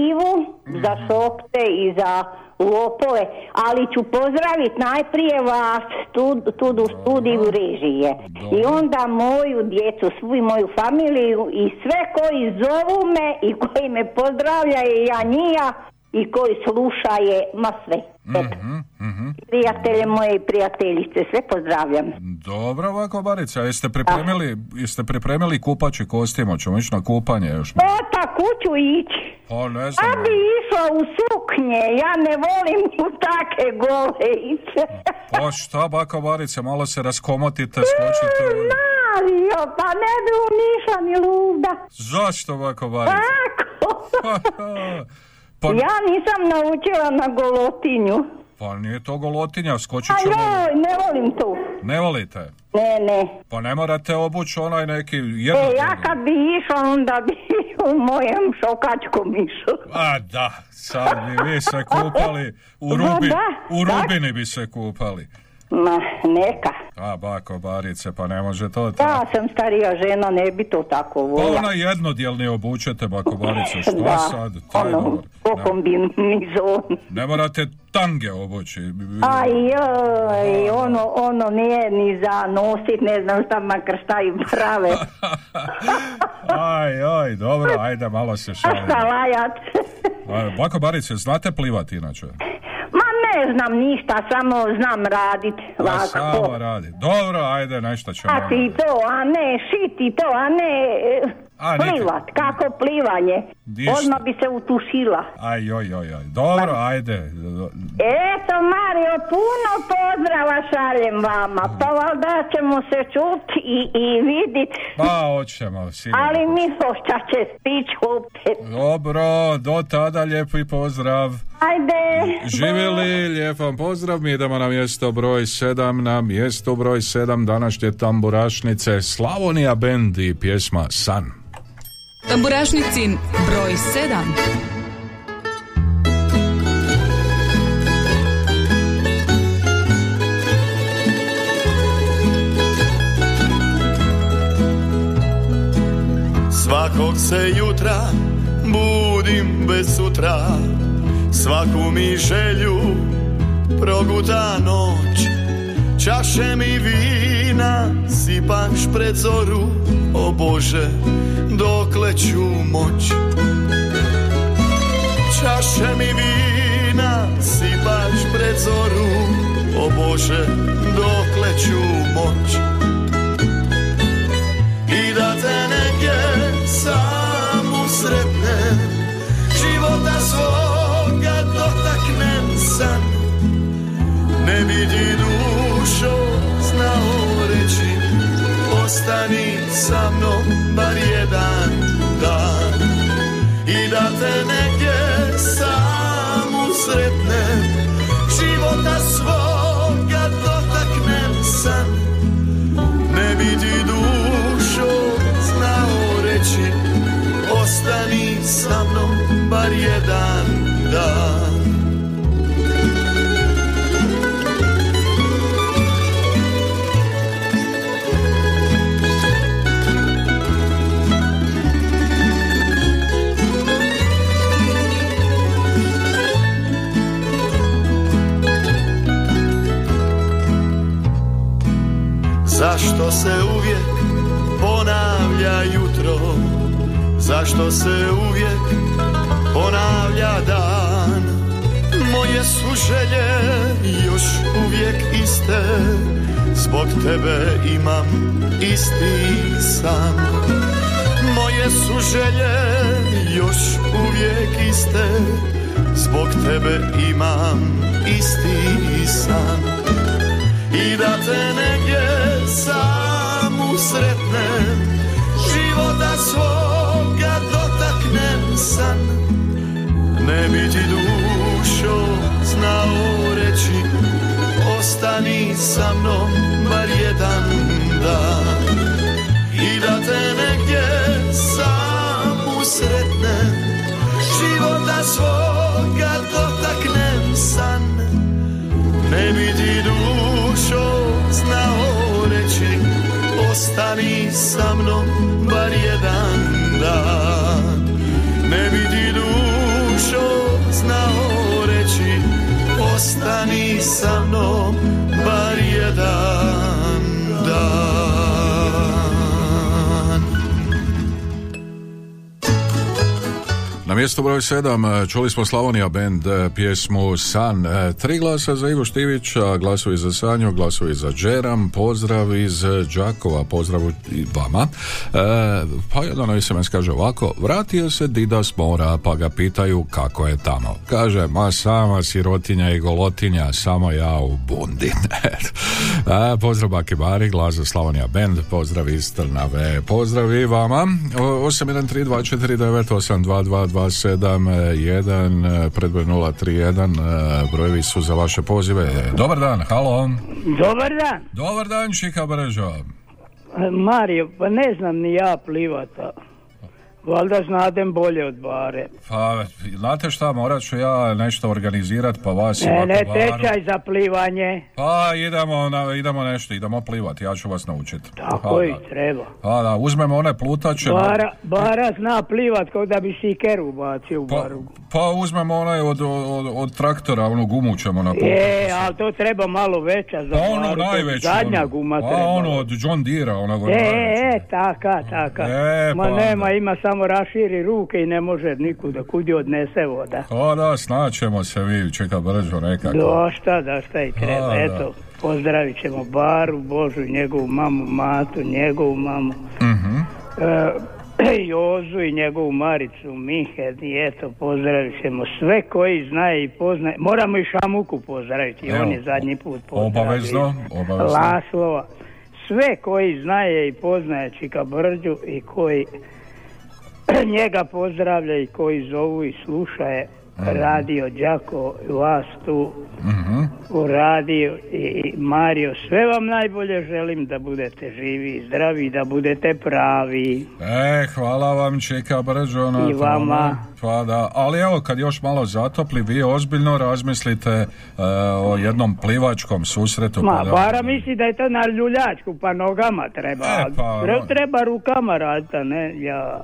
Ivu, za Šokte i za Lopove, ali ću pozdraviti najprije vas tu, tu u studiju režije. I onda moju djecu, svu i moju familiju i sve koji zovu me i koji me pozdravljaju, ja njija i koji slušaje, ma sve. Eto. Prijatelje moje i prijateljice, sve pozdravljam. Dobro, ovako, Barica, jeste pripremili, jeste pripremili kupači kostima, ćemo ići na kupanje još. O, pa kuću ići. Pa ne A znam, bi išla u suknje, ja ne volim u take gole ići. pa šta, bako Barice, malo se raskomotite, *laughs* skočite. u- Mario, pa ne bi u niša ni luda. Zašto, bako Barice? Tako. *laughs* *laughs* Pa, Ja nisam naučila na golotinju. pa nije to golotinja, skočit A ćemo. joj, ne volim to. Ne volite? Ne, ne. Pa ne morate obući onaj neki E, ja kad bi išla, onda bi *laughs* u mojem šokačkom išla. A da, sad bi vi se kupali u, *laughs* rubi, da, u rubini bi se kupali. Ma, neka. A bako Barice, pa ne može to Ja tako. sam starija žena, ne bi to tako Pa volila. ona jednodjelni obučete bako Barice, šta Da, sad? Taj ono, po kombinizonu. Ne morate tange obući. Aj joj, ono, ono nije ni za nosit, ne znam šta makar šta i prave. *laughs* Aj, aj, dobro, ajde, malo se *laughs* A šalim. šta lajat? A, Bako Barice, znate plivati inače? Ne znam ništa, samo znam radit A samo radi. Dobro, ajde, nešto ćemo. A ti to, a ne šiti to, a ne e, A, plivat, kako plivanje. Ništa. Odmah bi se utušila. Aj, joj, joj, joj. Dobro, ajde. Eto Mario, puno pozdrava šaljem vama, pa valjda ćemo se čuti i, i vidit, Pa, hoćemo, sigurno. ali mi hoća će stići opet. Dobro, do tada lijepi pozdrav. Ajde. Živjeli, lijep vam pozdrav, mi idemo na mjesto broj 7, na mjesto broj 7 današnje tamburašnice Slavonija Band i pjesma San. Tamburašnicin broj 7. Svakog se jutra budim bez sutra Svaku mi želju proguta noć Čaše mi vina nasypáš predzoru, o Bože, do kleču moč. Čaše mi vína sypáš predzoru, o Bože, dokleču moč. Ostani sa mnom bar jedan dan I da te negdje samu sretnem Života svoga dotaknem san Ne bi ti dušo znao reći Ostani sa mnom bar jedan dan Se uvijek ponavlja jutro? Zašto se uvijek ponavlja dan? Moje su želje još uvijek iste Zbog tebe imam isti san. Moje su želje još uvijek iste Zbog tebe imam isti san i da te negdje samu sretnem života svoga dotaknem san ne bi ti dušo znao reći ostani sa mnom bar jedan dan. I da te negdje samu sretnem života svoga dotaknem san ne bi ti dušo znao reći Ostani sa mnom bar jedan dan. Ne bi ti dušo znao reći Ostani sa mnom mjestu broj 7 čuli smo Slavonija Band e, pjesmu San. E, Tri glasa za Ivo Štivića, glasovi za Sanju, glasovi za Džeram, pozdrav iz Đakova, pozdrav i vama. E, pa jedan SMS kaže ovako, vratio se Dida s mora pa ga pitaju kako je tamo. Kaže, ma sama sirotinja i golotinja, samo ja u bundi. *laughs* e, pozdrav Baki Bari, glas za Slavonija Band, pozdrav iz Trnave, pozdrav i vama. 813249822271 predbroj 031 brojevi su za vaše pozive. Dobar dan, halo. Dobar dan. Dobar dan, Šika Brežo. Mario, pa ne znam ni ja plivata. Valjda znadem bolje od bare. Pa, znate šta, morat ću ja nešto organizirat, pa vas i Ne, ne, tečaj za plivanje. Pa idemo, na, idemo nešto, idemo plivati, ja ću vas naučiti. Tako Pa i da. treba. Pa da, uzmemo one plutače. Bara, bara zna plivat kao da bi si keru bacio u Pa, baru. pa uzmemo onaj od, od, od traktora, onu gumu ćemo na E, ali to treba malo veća za Pa ono najveće. Zadnja ono. guma Pa treba. ono od John Deere, onog E, najveće. e, taka, taka. E, Ma pa nema, ima samo raširi ruke i ne može nikuda, kud odnese voda. Pa da, snaćemo se vi, čeka brzo nekako. Došta, da šta i treba. A, da. Eto, pozdravit ćemo Baru, Božu, njegovu mamu, Matu, njegovu mamu, Mhm. e, *clears throat* Jozu i njegovu Maricu, Mihe, i eto, pozdravit ćemo sve koji znaju i poznaju. Moramo i Šamuku pozdraviti, Evo, on je zadnji put pozdravio. Obavezno, obavezno. Laslova. Sve koji znaje i poznaje Čika Brđu i koji *clears throat* njega pozdravlja i koji zovu i slušaje radio Đako vas tu Mhm. u radiju i, Mario, sve vam najbolje želim da budete živi i zdravi, da budete pravi. E, hvala vam Čika Brđo na I vama. Pa da, ali evo kad još malo zatopli, vi ozbiljno razmislite e, o jednom plivačkom susretu. Ma, pa bara misli da je to na ljuljačku, pa nogama treba. E, pa, Tre- no. treba rukama raditi, ne, ja...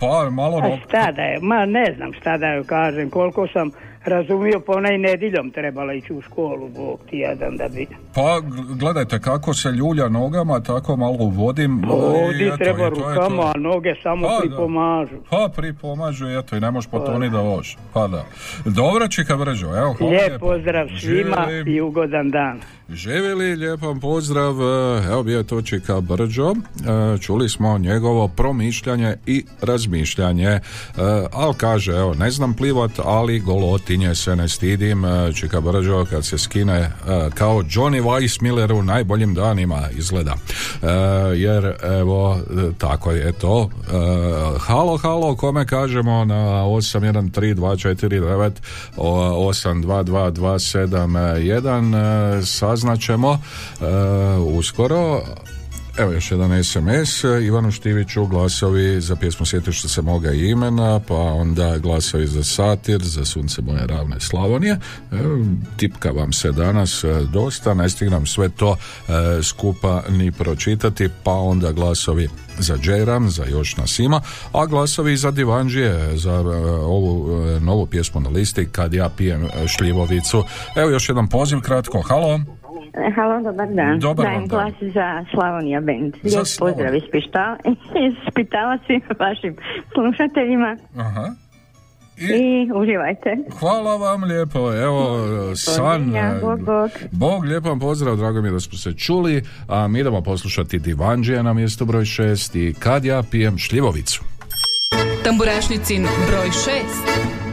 Pa malo A šta da je, ma ne znam šta da joj kažem, koliko sam razumio, pa ona i nedjeljom trebala ići u školu, Bog ti jedan da bi... Pa gledajte kako se ljulja nogama, tako malo uvodim. i Ovdje eto, treba i to je rukama, a noge samo Pa, da. pripomažu. Pa pripomažu, eto, i ne možeš potoni da voš. Pa da. Dobro, Čika Brđo, evo, hvala Lijep lijepo. pozdrav svima Živjeli. i ugodan dan. Živjeli, lijepan pozdrav, e, evo bio je to Čika Brđo, E, čuli smo njegovo promišljanje i razmišljanje, E, ali kaže, evo, ne znam plivat, ali golotinje se ne stidim, E, Čika Brđo kad se skine e, kao Johnny Weissmiller u najboljim danima izgleda, E, jer evo, tako je to, halo, halo, kome kažemo na 813249 o, 822271 e, saznaćemo uskoro Evo još jedan SMS, Ivanu Štiviću glasovi za pjesmu što se moga imena, pa onda glasovi za satir, za sunce moje ravne Slavonije. Tipka vam se danas e, dosta, ne stignem sve to e, skupa ni pročitati, pa onda glasovi za Džeram, za još nas ima, a glasovi za Divanđije, za e, ovu novu pjesmu na listi, kad ja pijem šljivovicu. Evo još jedan poziv kratko, halo. Halo, dobar dan. Dobar Dajem vam dan. glas za Slavonija Band. Za Lijep pozdrav iz Pištala, *laughs* iz Spitala svim vašim slušateljima Aha. i, uživajte. Hvala vam lijepo, evo san, bog, bog. Bog, lijepan pozdrav, drago mi je da smo se čuli, a mi idemo poslušati Divanđije na mjesto broj šest i kad ja pijem šljivovicu. Tamburašnicin broj 6.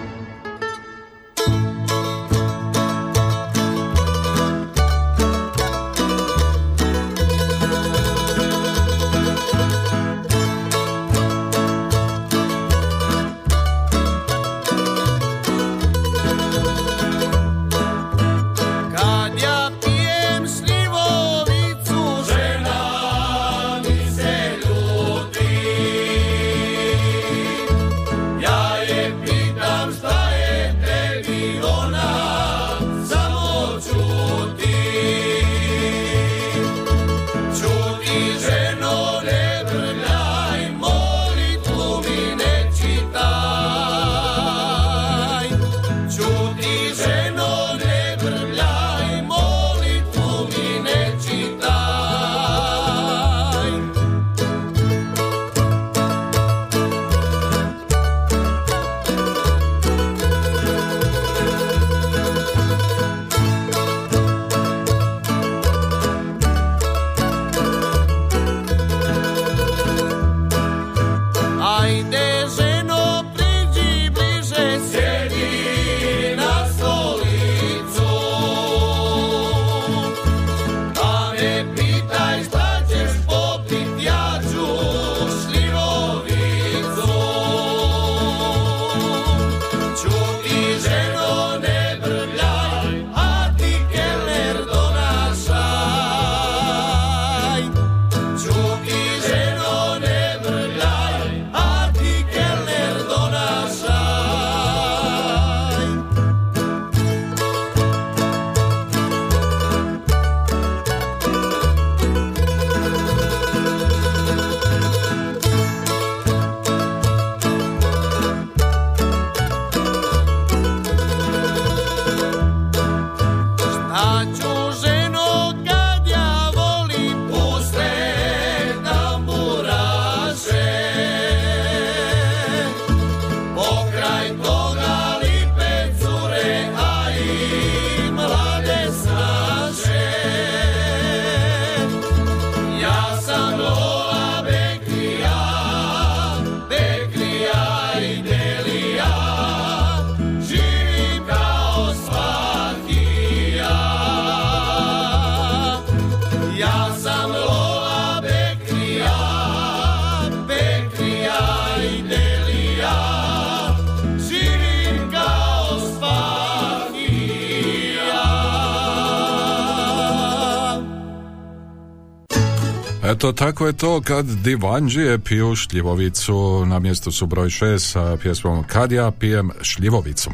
Eto, tako je to kad divanđije piju šljivovicu. Na mjestu su broj 6 sa pjesmom Kad ja pijem šljivovicu.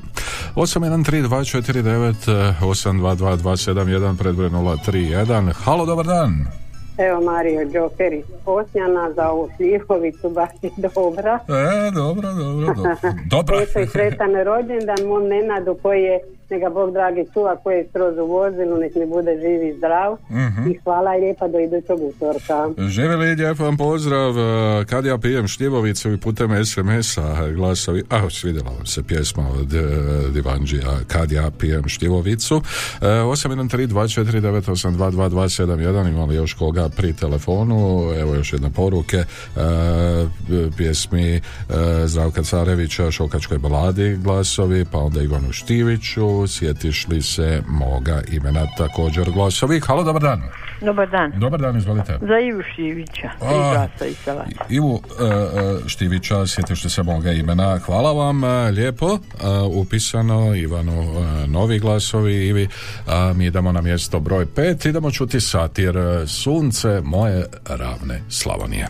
813249 822271 predbroj 031. Halo, dobar dan. Evo Mario iz Osnjana za ovu šljivovicu, baš je dobra. E, dobro, dobro, dobro. Dobro. *laughs* Eto i sretan rođendan mom Nenadu koji je, neka Bog dragi čuva, koji je skroz u vozilu, nek mi bude živ i zdrav. Mhm. I hvala lijepa do idućeg utorka. Živjeli, lijep vam pozdrav. E, Kad ja pijem šljivovicu i putem SMS-a glasovi, a svidjela vam se pjesma od e, Divanđija Kad ja pijem šljivovicu. E, 813249822271 imali još koga pri telefonu. Evo još jedne poruke. E, pjesmi e, Zdravka Carevića, Šokačkoj baladi glasovi, pa onda Ivanu Štiviću, sjetiš li se moga imena također glasovi. Halo, dobar dan. Dobar dan. Dobar dan, izvolite. Za Ivu. A. Glasa i Salata. Ivu e, Štivića, sjetiš li se moga imena. Hvala vam, e, lijepo. E, upisano, Ivanu novi glasovi, Ivi. A mi idemo na mjesto broj pet, idemo čuti satir Sunce moje ravne Slavonije.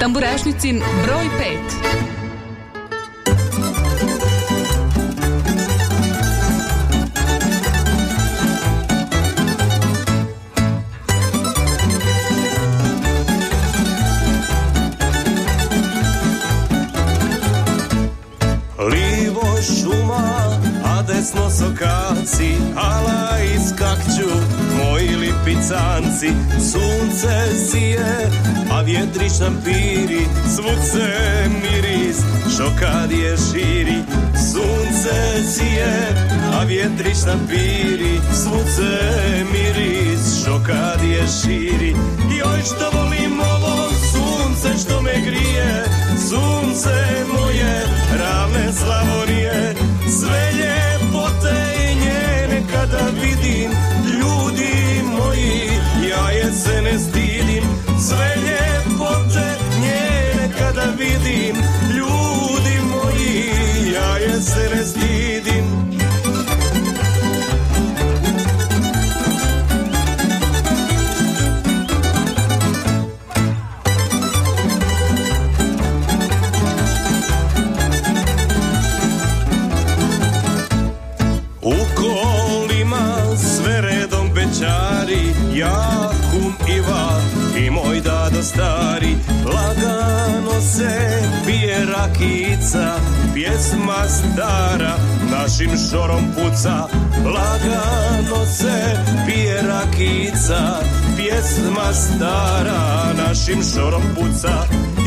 Tamburašnicin broj 5. sokaci, ala iskakću moji lipicanci. Sunce sije, a vjetrić nam piri, svud se miris, šokadije širi. Sunce sije, a vjetrić nam piri, svud se miris, šokadije širi. Joj što volim ovo sunce što me grije, sunce moje ravne Slavonije, sve i kada vidim, ljudi moji, ja je se ne stidim, sve ljepote njene kada vidim, ljudi moji, ja je se ne stidim. Rakica Pjesma stara našim šorom puca Lagano se pije rakica Pjesma stara našim šorom puca.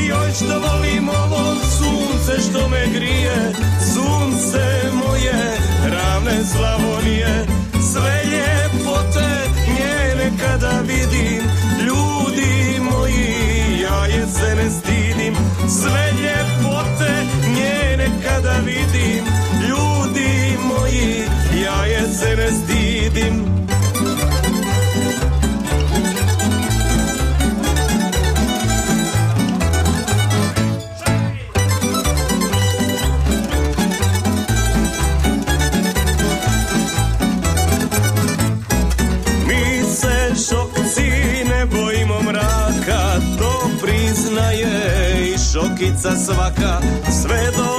Joj što volim ovo sunce što me grije Sunce moje ravne Slavonije. Sve ljepote njene kada vidim Ljudi moji, ja je se ne stidim. Sve ljepote njene kada vidim Ljudi moji, ja je se ne stidim i šokica svaka. Sve do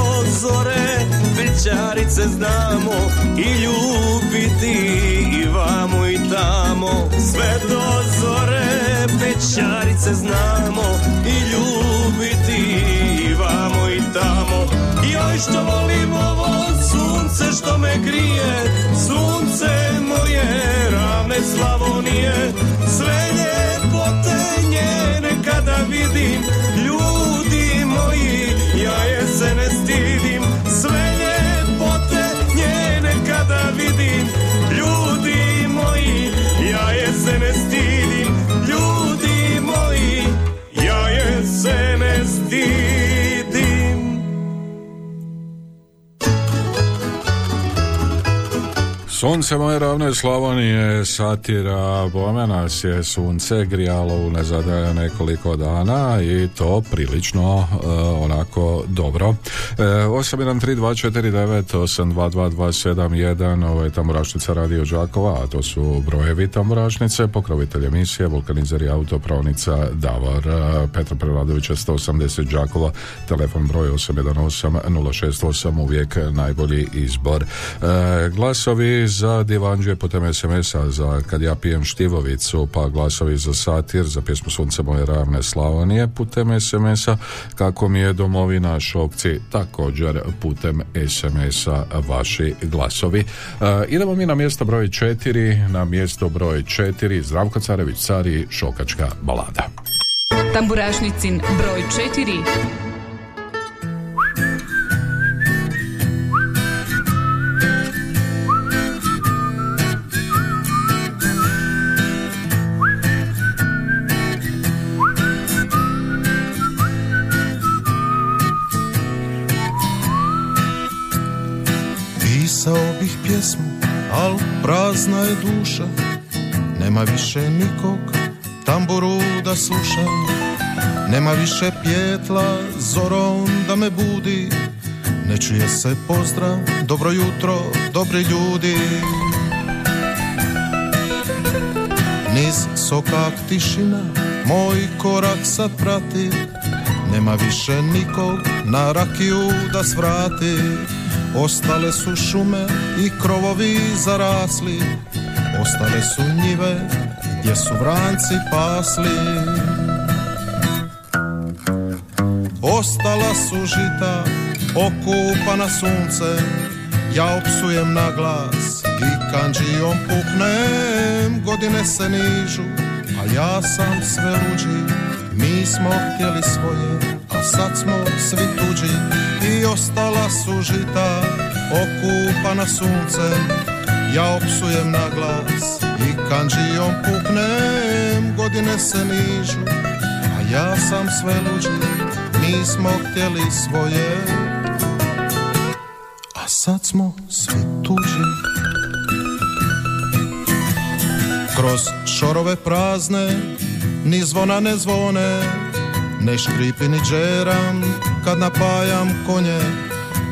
zore večarice znamo i ljubiti i vamo i tamo. Sve do zore večarice znamo i ljubiti i vamo i tamo. Joj što volim ovo sunce što me grije, sunce moje ravne Slavonije, sve ljepote njene kada vidim, ljudi Sunce moje ravne Slavonije satira, bome nas je sunce grijalo u nezadaja nekoliko dana i to prilično uh, onako dobro. Uh, 813249822271 ovo je Tamburašnica Radio Đakova, a to su brojevi Tamburašnice, pokrovitelj emisije, vulkanizer i autopravnica Davor uh, Petra Preradovića 180 Đakova, telefon broj 818 068 uvijek najbolji izbor. Uh, glasovi za Divanđe putem SMS-a za kad ja pijem štivovicu pa glasovi za satir za pjesmu Sunce moje ravne Slavonije putem SMS-a kako mi je domovina šokci također putem SMS-a vaši glasovi. E, idemo mi na mjesto broj 4 na mjesto broj 4 Zdravko Carević Cari Šokačka balada. Tamburašnicin broj 4 je duša Nema više nikog tamburu da sluša Nema više pjetla zorom da me budi Ne čuje se pozdrav, dobro jutro, dobri ljudi. Niz sokak tišina, moj korak sad prati Nema više nikog na rakiju da svrati. Ostale su šume i krovovi zarasli Ostale su njive gdje su vranci pasli. Ostala su žita okupana suncem Ja opsujem na glas i kanđijom puknem. Godine se nižu, a ja sam sve luđi. Mi smo htjeli svoje, a sad smo svi tuđi. I ostala su žita okupana suncem Ja opsujem na glas i kanđijom puknem Godine se nižu, a ja sam sve luđi Mi smo htjeli svoje, a sad smo svi tuđi. Kroz šorove prazne ni zvona ne zvone Ne škripi ni džeram kad napajam konje.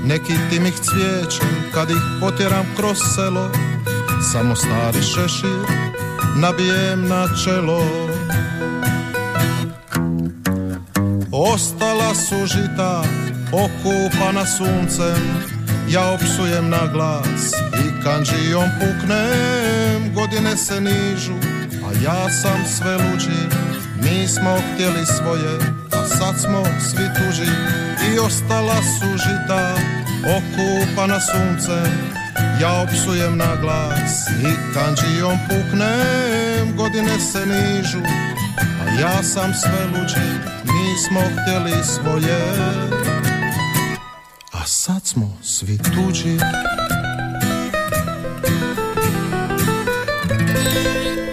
Neki timih cvijećem kad ih potjeram kroz selo Samo stari šešir nabijem na čelo. Ostala su žita okupana suncem. Ja opsujem na glas i kanđijom puknem. Godine se nižu, a ja sam sve luđi. Mi smo htjeli svoje, a sad smo svi tuđi I ostala su žita okupana suncem Ja opsujem na glas i kanđijom puknem Godine se nižu, a ja sam sve luđi Mi smo htjeli svoje. A sad smo svi tuđi.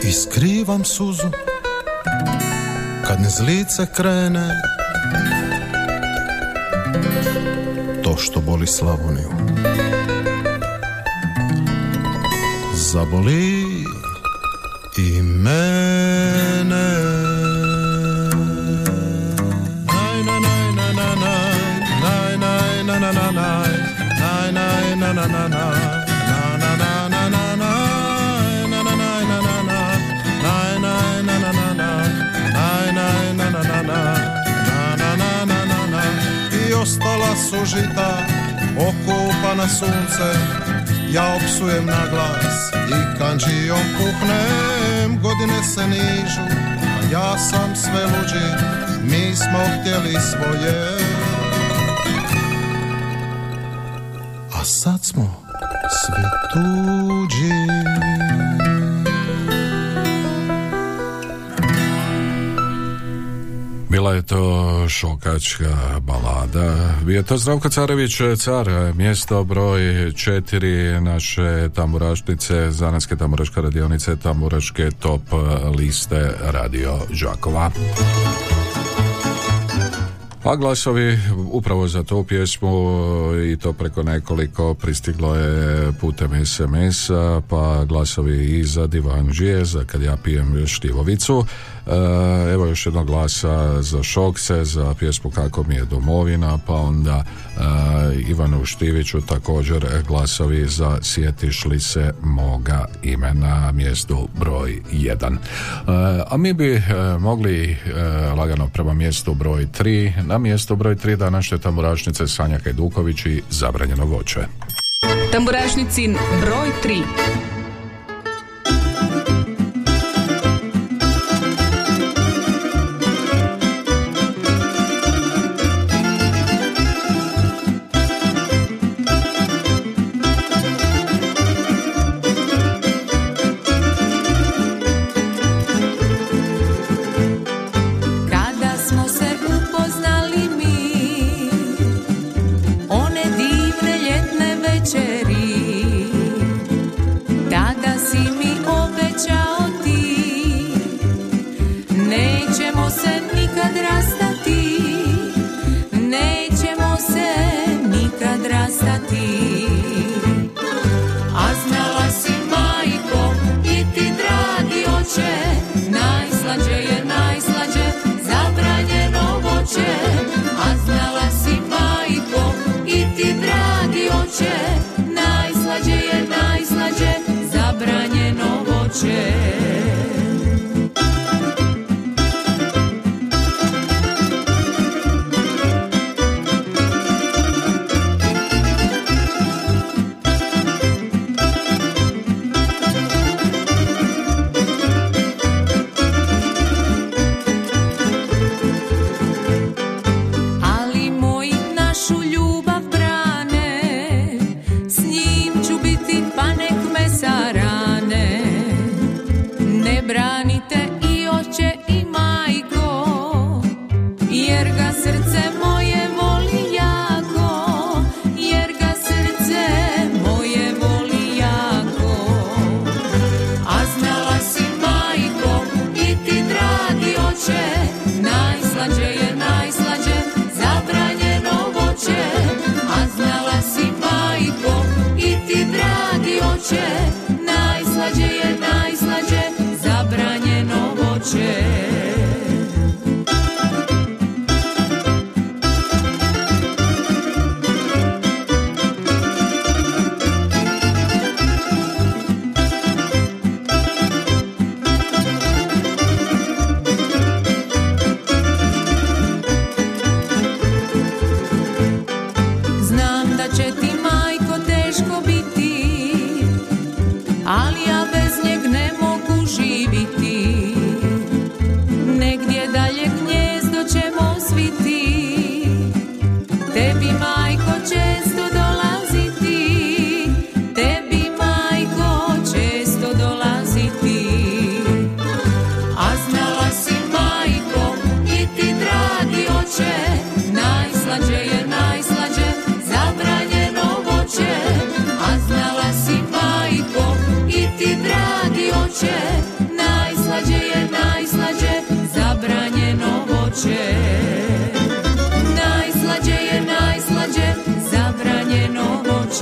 I skrivam suzu Kad ne zlice krene. To što boli Slavoniju Zaboli i mene ostala su žita okupana sunce Ja opsujem na glas i kanđijom puhnem Godine se nižu, a ja sam sve luđi. Mi smo htjeli svoje. A sad smo svi tuđi šokačka balada. Je to Zdravko Carević, car, mjesto broj četiri naše tamburašnice, zanetske tamburaške radionice, tamburaške top liste Radio Đakova. A glasovi upravo za tu pjesmu i to preko nekoliko pristiglo je putem SMS-a, pa glasovi i za Divan za kad ja pijem štivovicu. E, evo još jednog glasa za Šokce, za pjesmu Kako mi je domovina, pa onda e, Ivanu Štiviću također glasovi za Sjetiš li se moga imena mjestu broj 1. E, a mi bi mogli lagano prema mjestu broj 3, na mjestu broj 3 današnje tamburašnice Sanja Hajduković i Zabranjeno voće. Tamburašnicin broj 3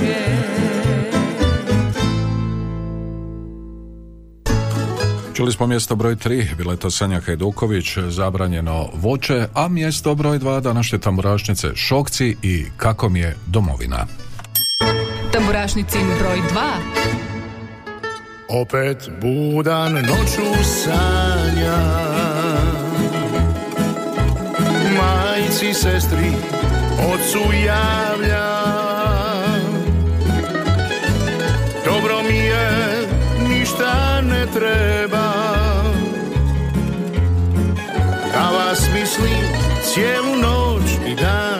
voće Čuli smo mjesto broj 3, bila je to Sanja Hajduković, zabranjeno voće, a mjesto broj 2 današnje tamburašnice Šokci i Kako mi je domovina. Tamburašnicin broj 2 Opet budan noću sanja. Majci, sestri, ocu javlja cijelu noć i dan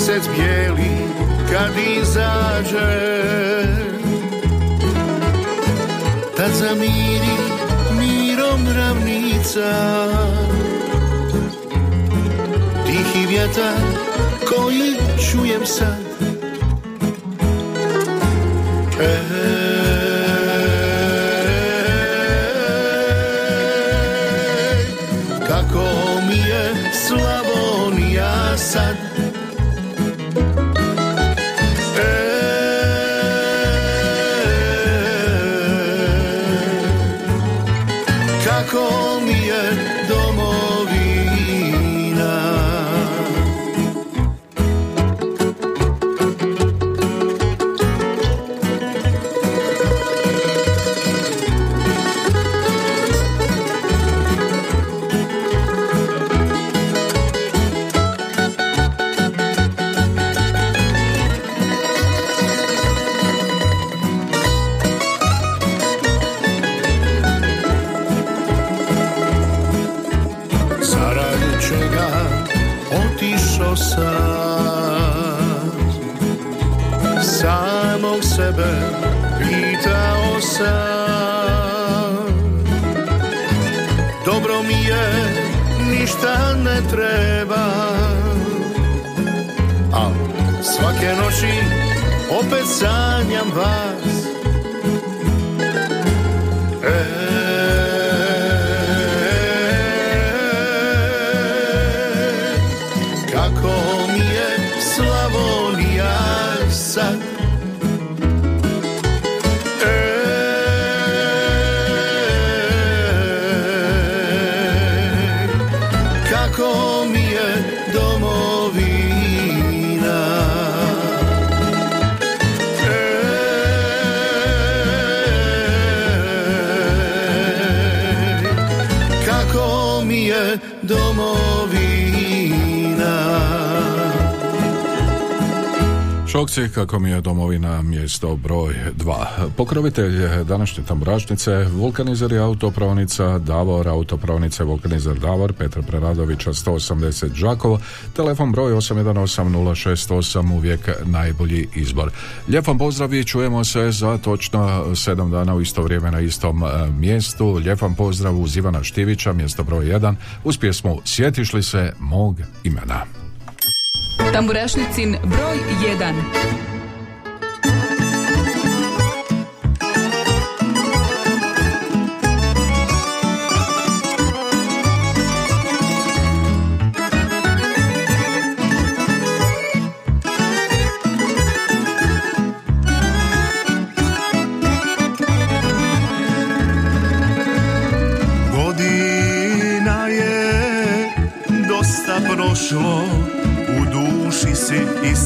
Mjesec bijeli kad izađe. Tad zamiri mirom ravnica. Tihi vjetar koji čujem sad Šokci, kako mi je domovina, mjesto broj 2. Pokrovitelj današnje tamburašnice, vulkanizer i autopravnica Davor, autopravnice vulkanizer Davor, Petar Preradovića 180 Đakovo, telefon broj 818068, uvijek najbolji izbor. Lijep vam pozdrav i čujemo se za točno 7 dana u isto vrijeme na istom e, mjestu. Lijep vam pozdrav uz Ivana Štivića, mjesto broj 1, uz pjesmu Sjetiš li se mog imena? Tamburašnicin broj 1.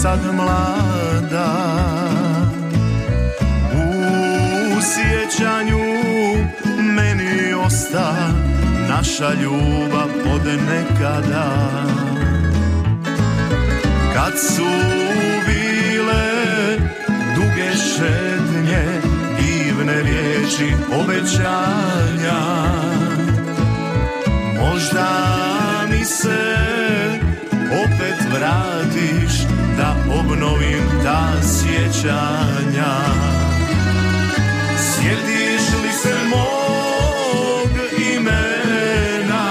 sad mlada. U sjećanju meni osta naša ljubav od nekada. Kad su bile duge šetnje, divne riječi obećanja, Možda mi se vratiš da obnovim ta sjećanja. Sjetiš li se mog imena?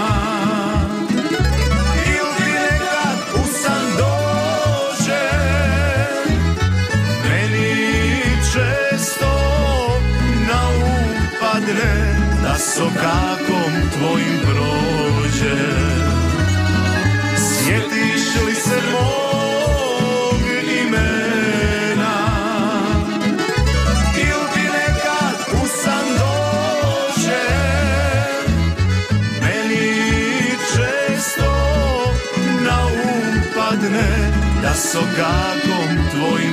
Ili ti nekad u san dođe? Meni često na um padne da sokakom tvojim prođe Sjetiš li se mog imena. Ili ti nekad u san dođe Meni često na um padne da sokakom tvojim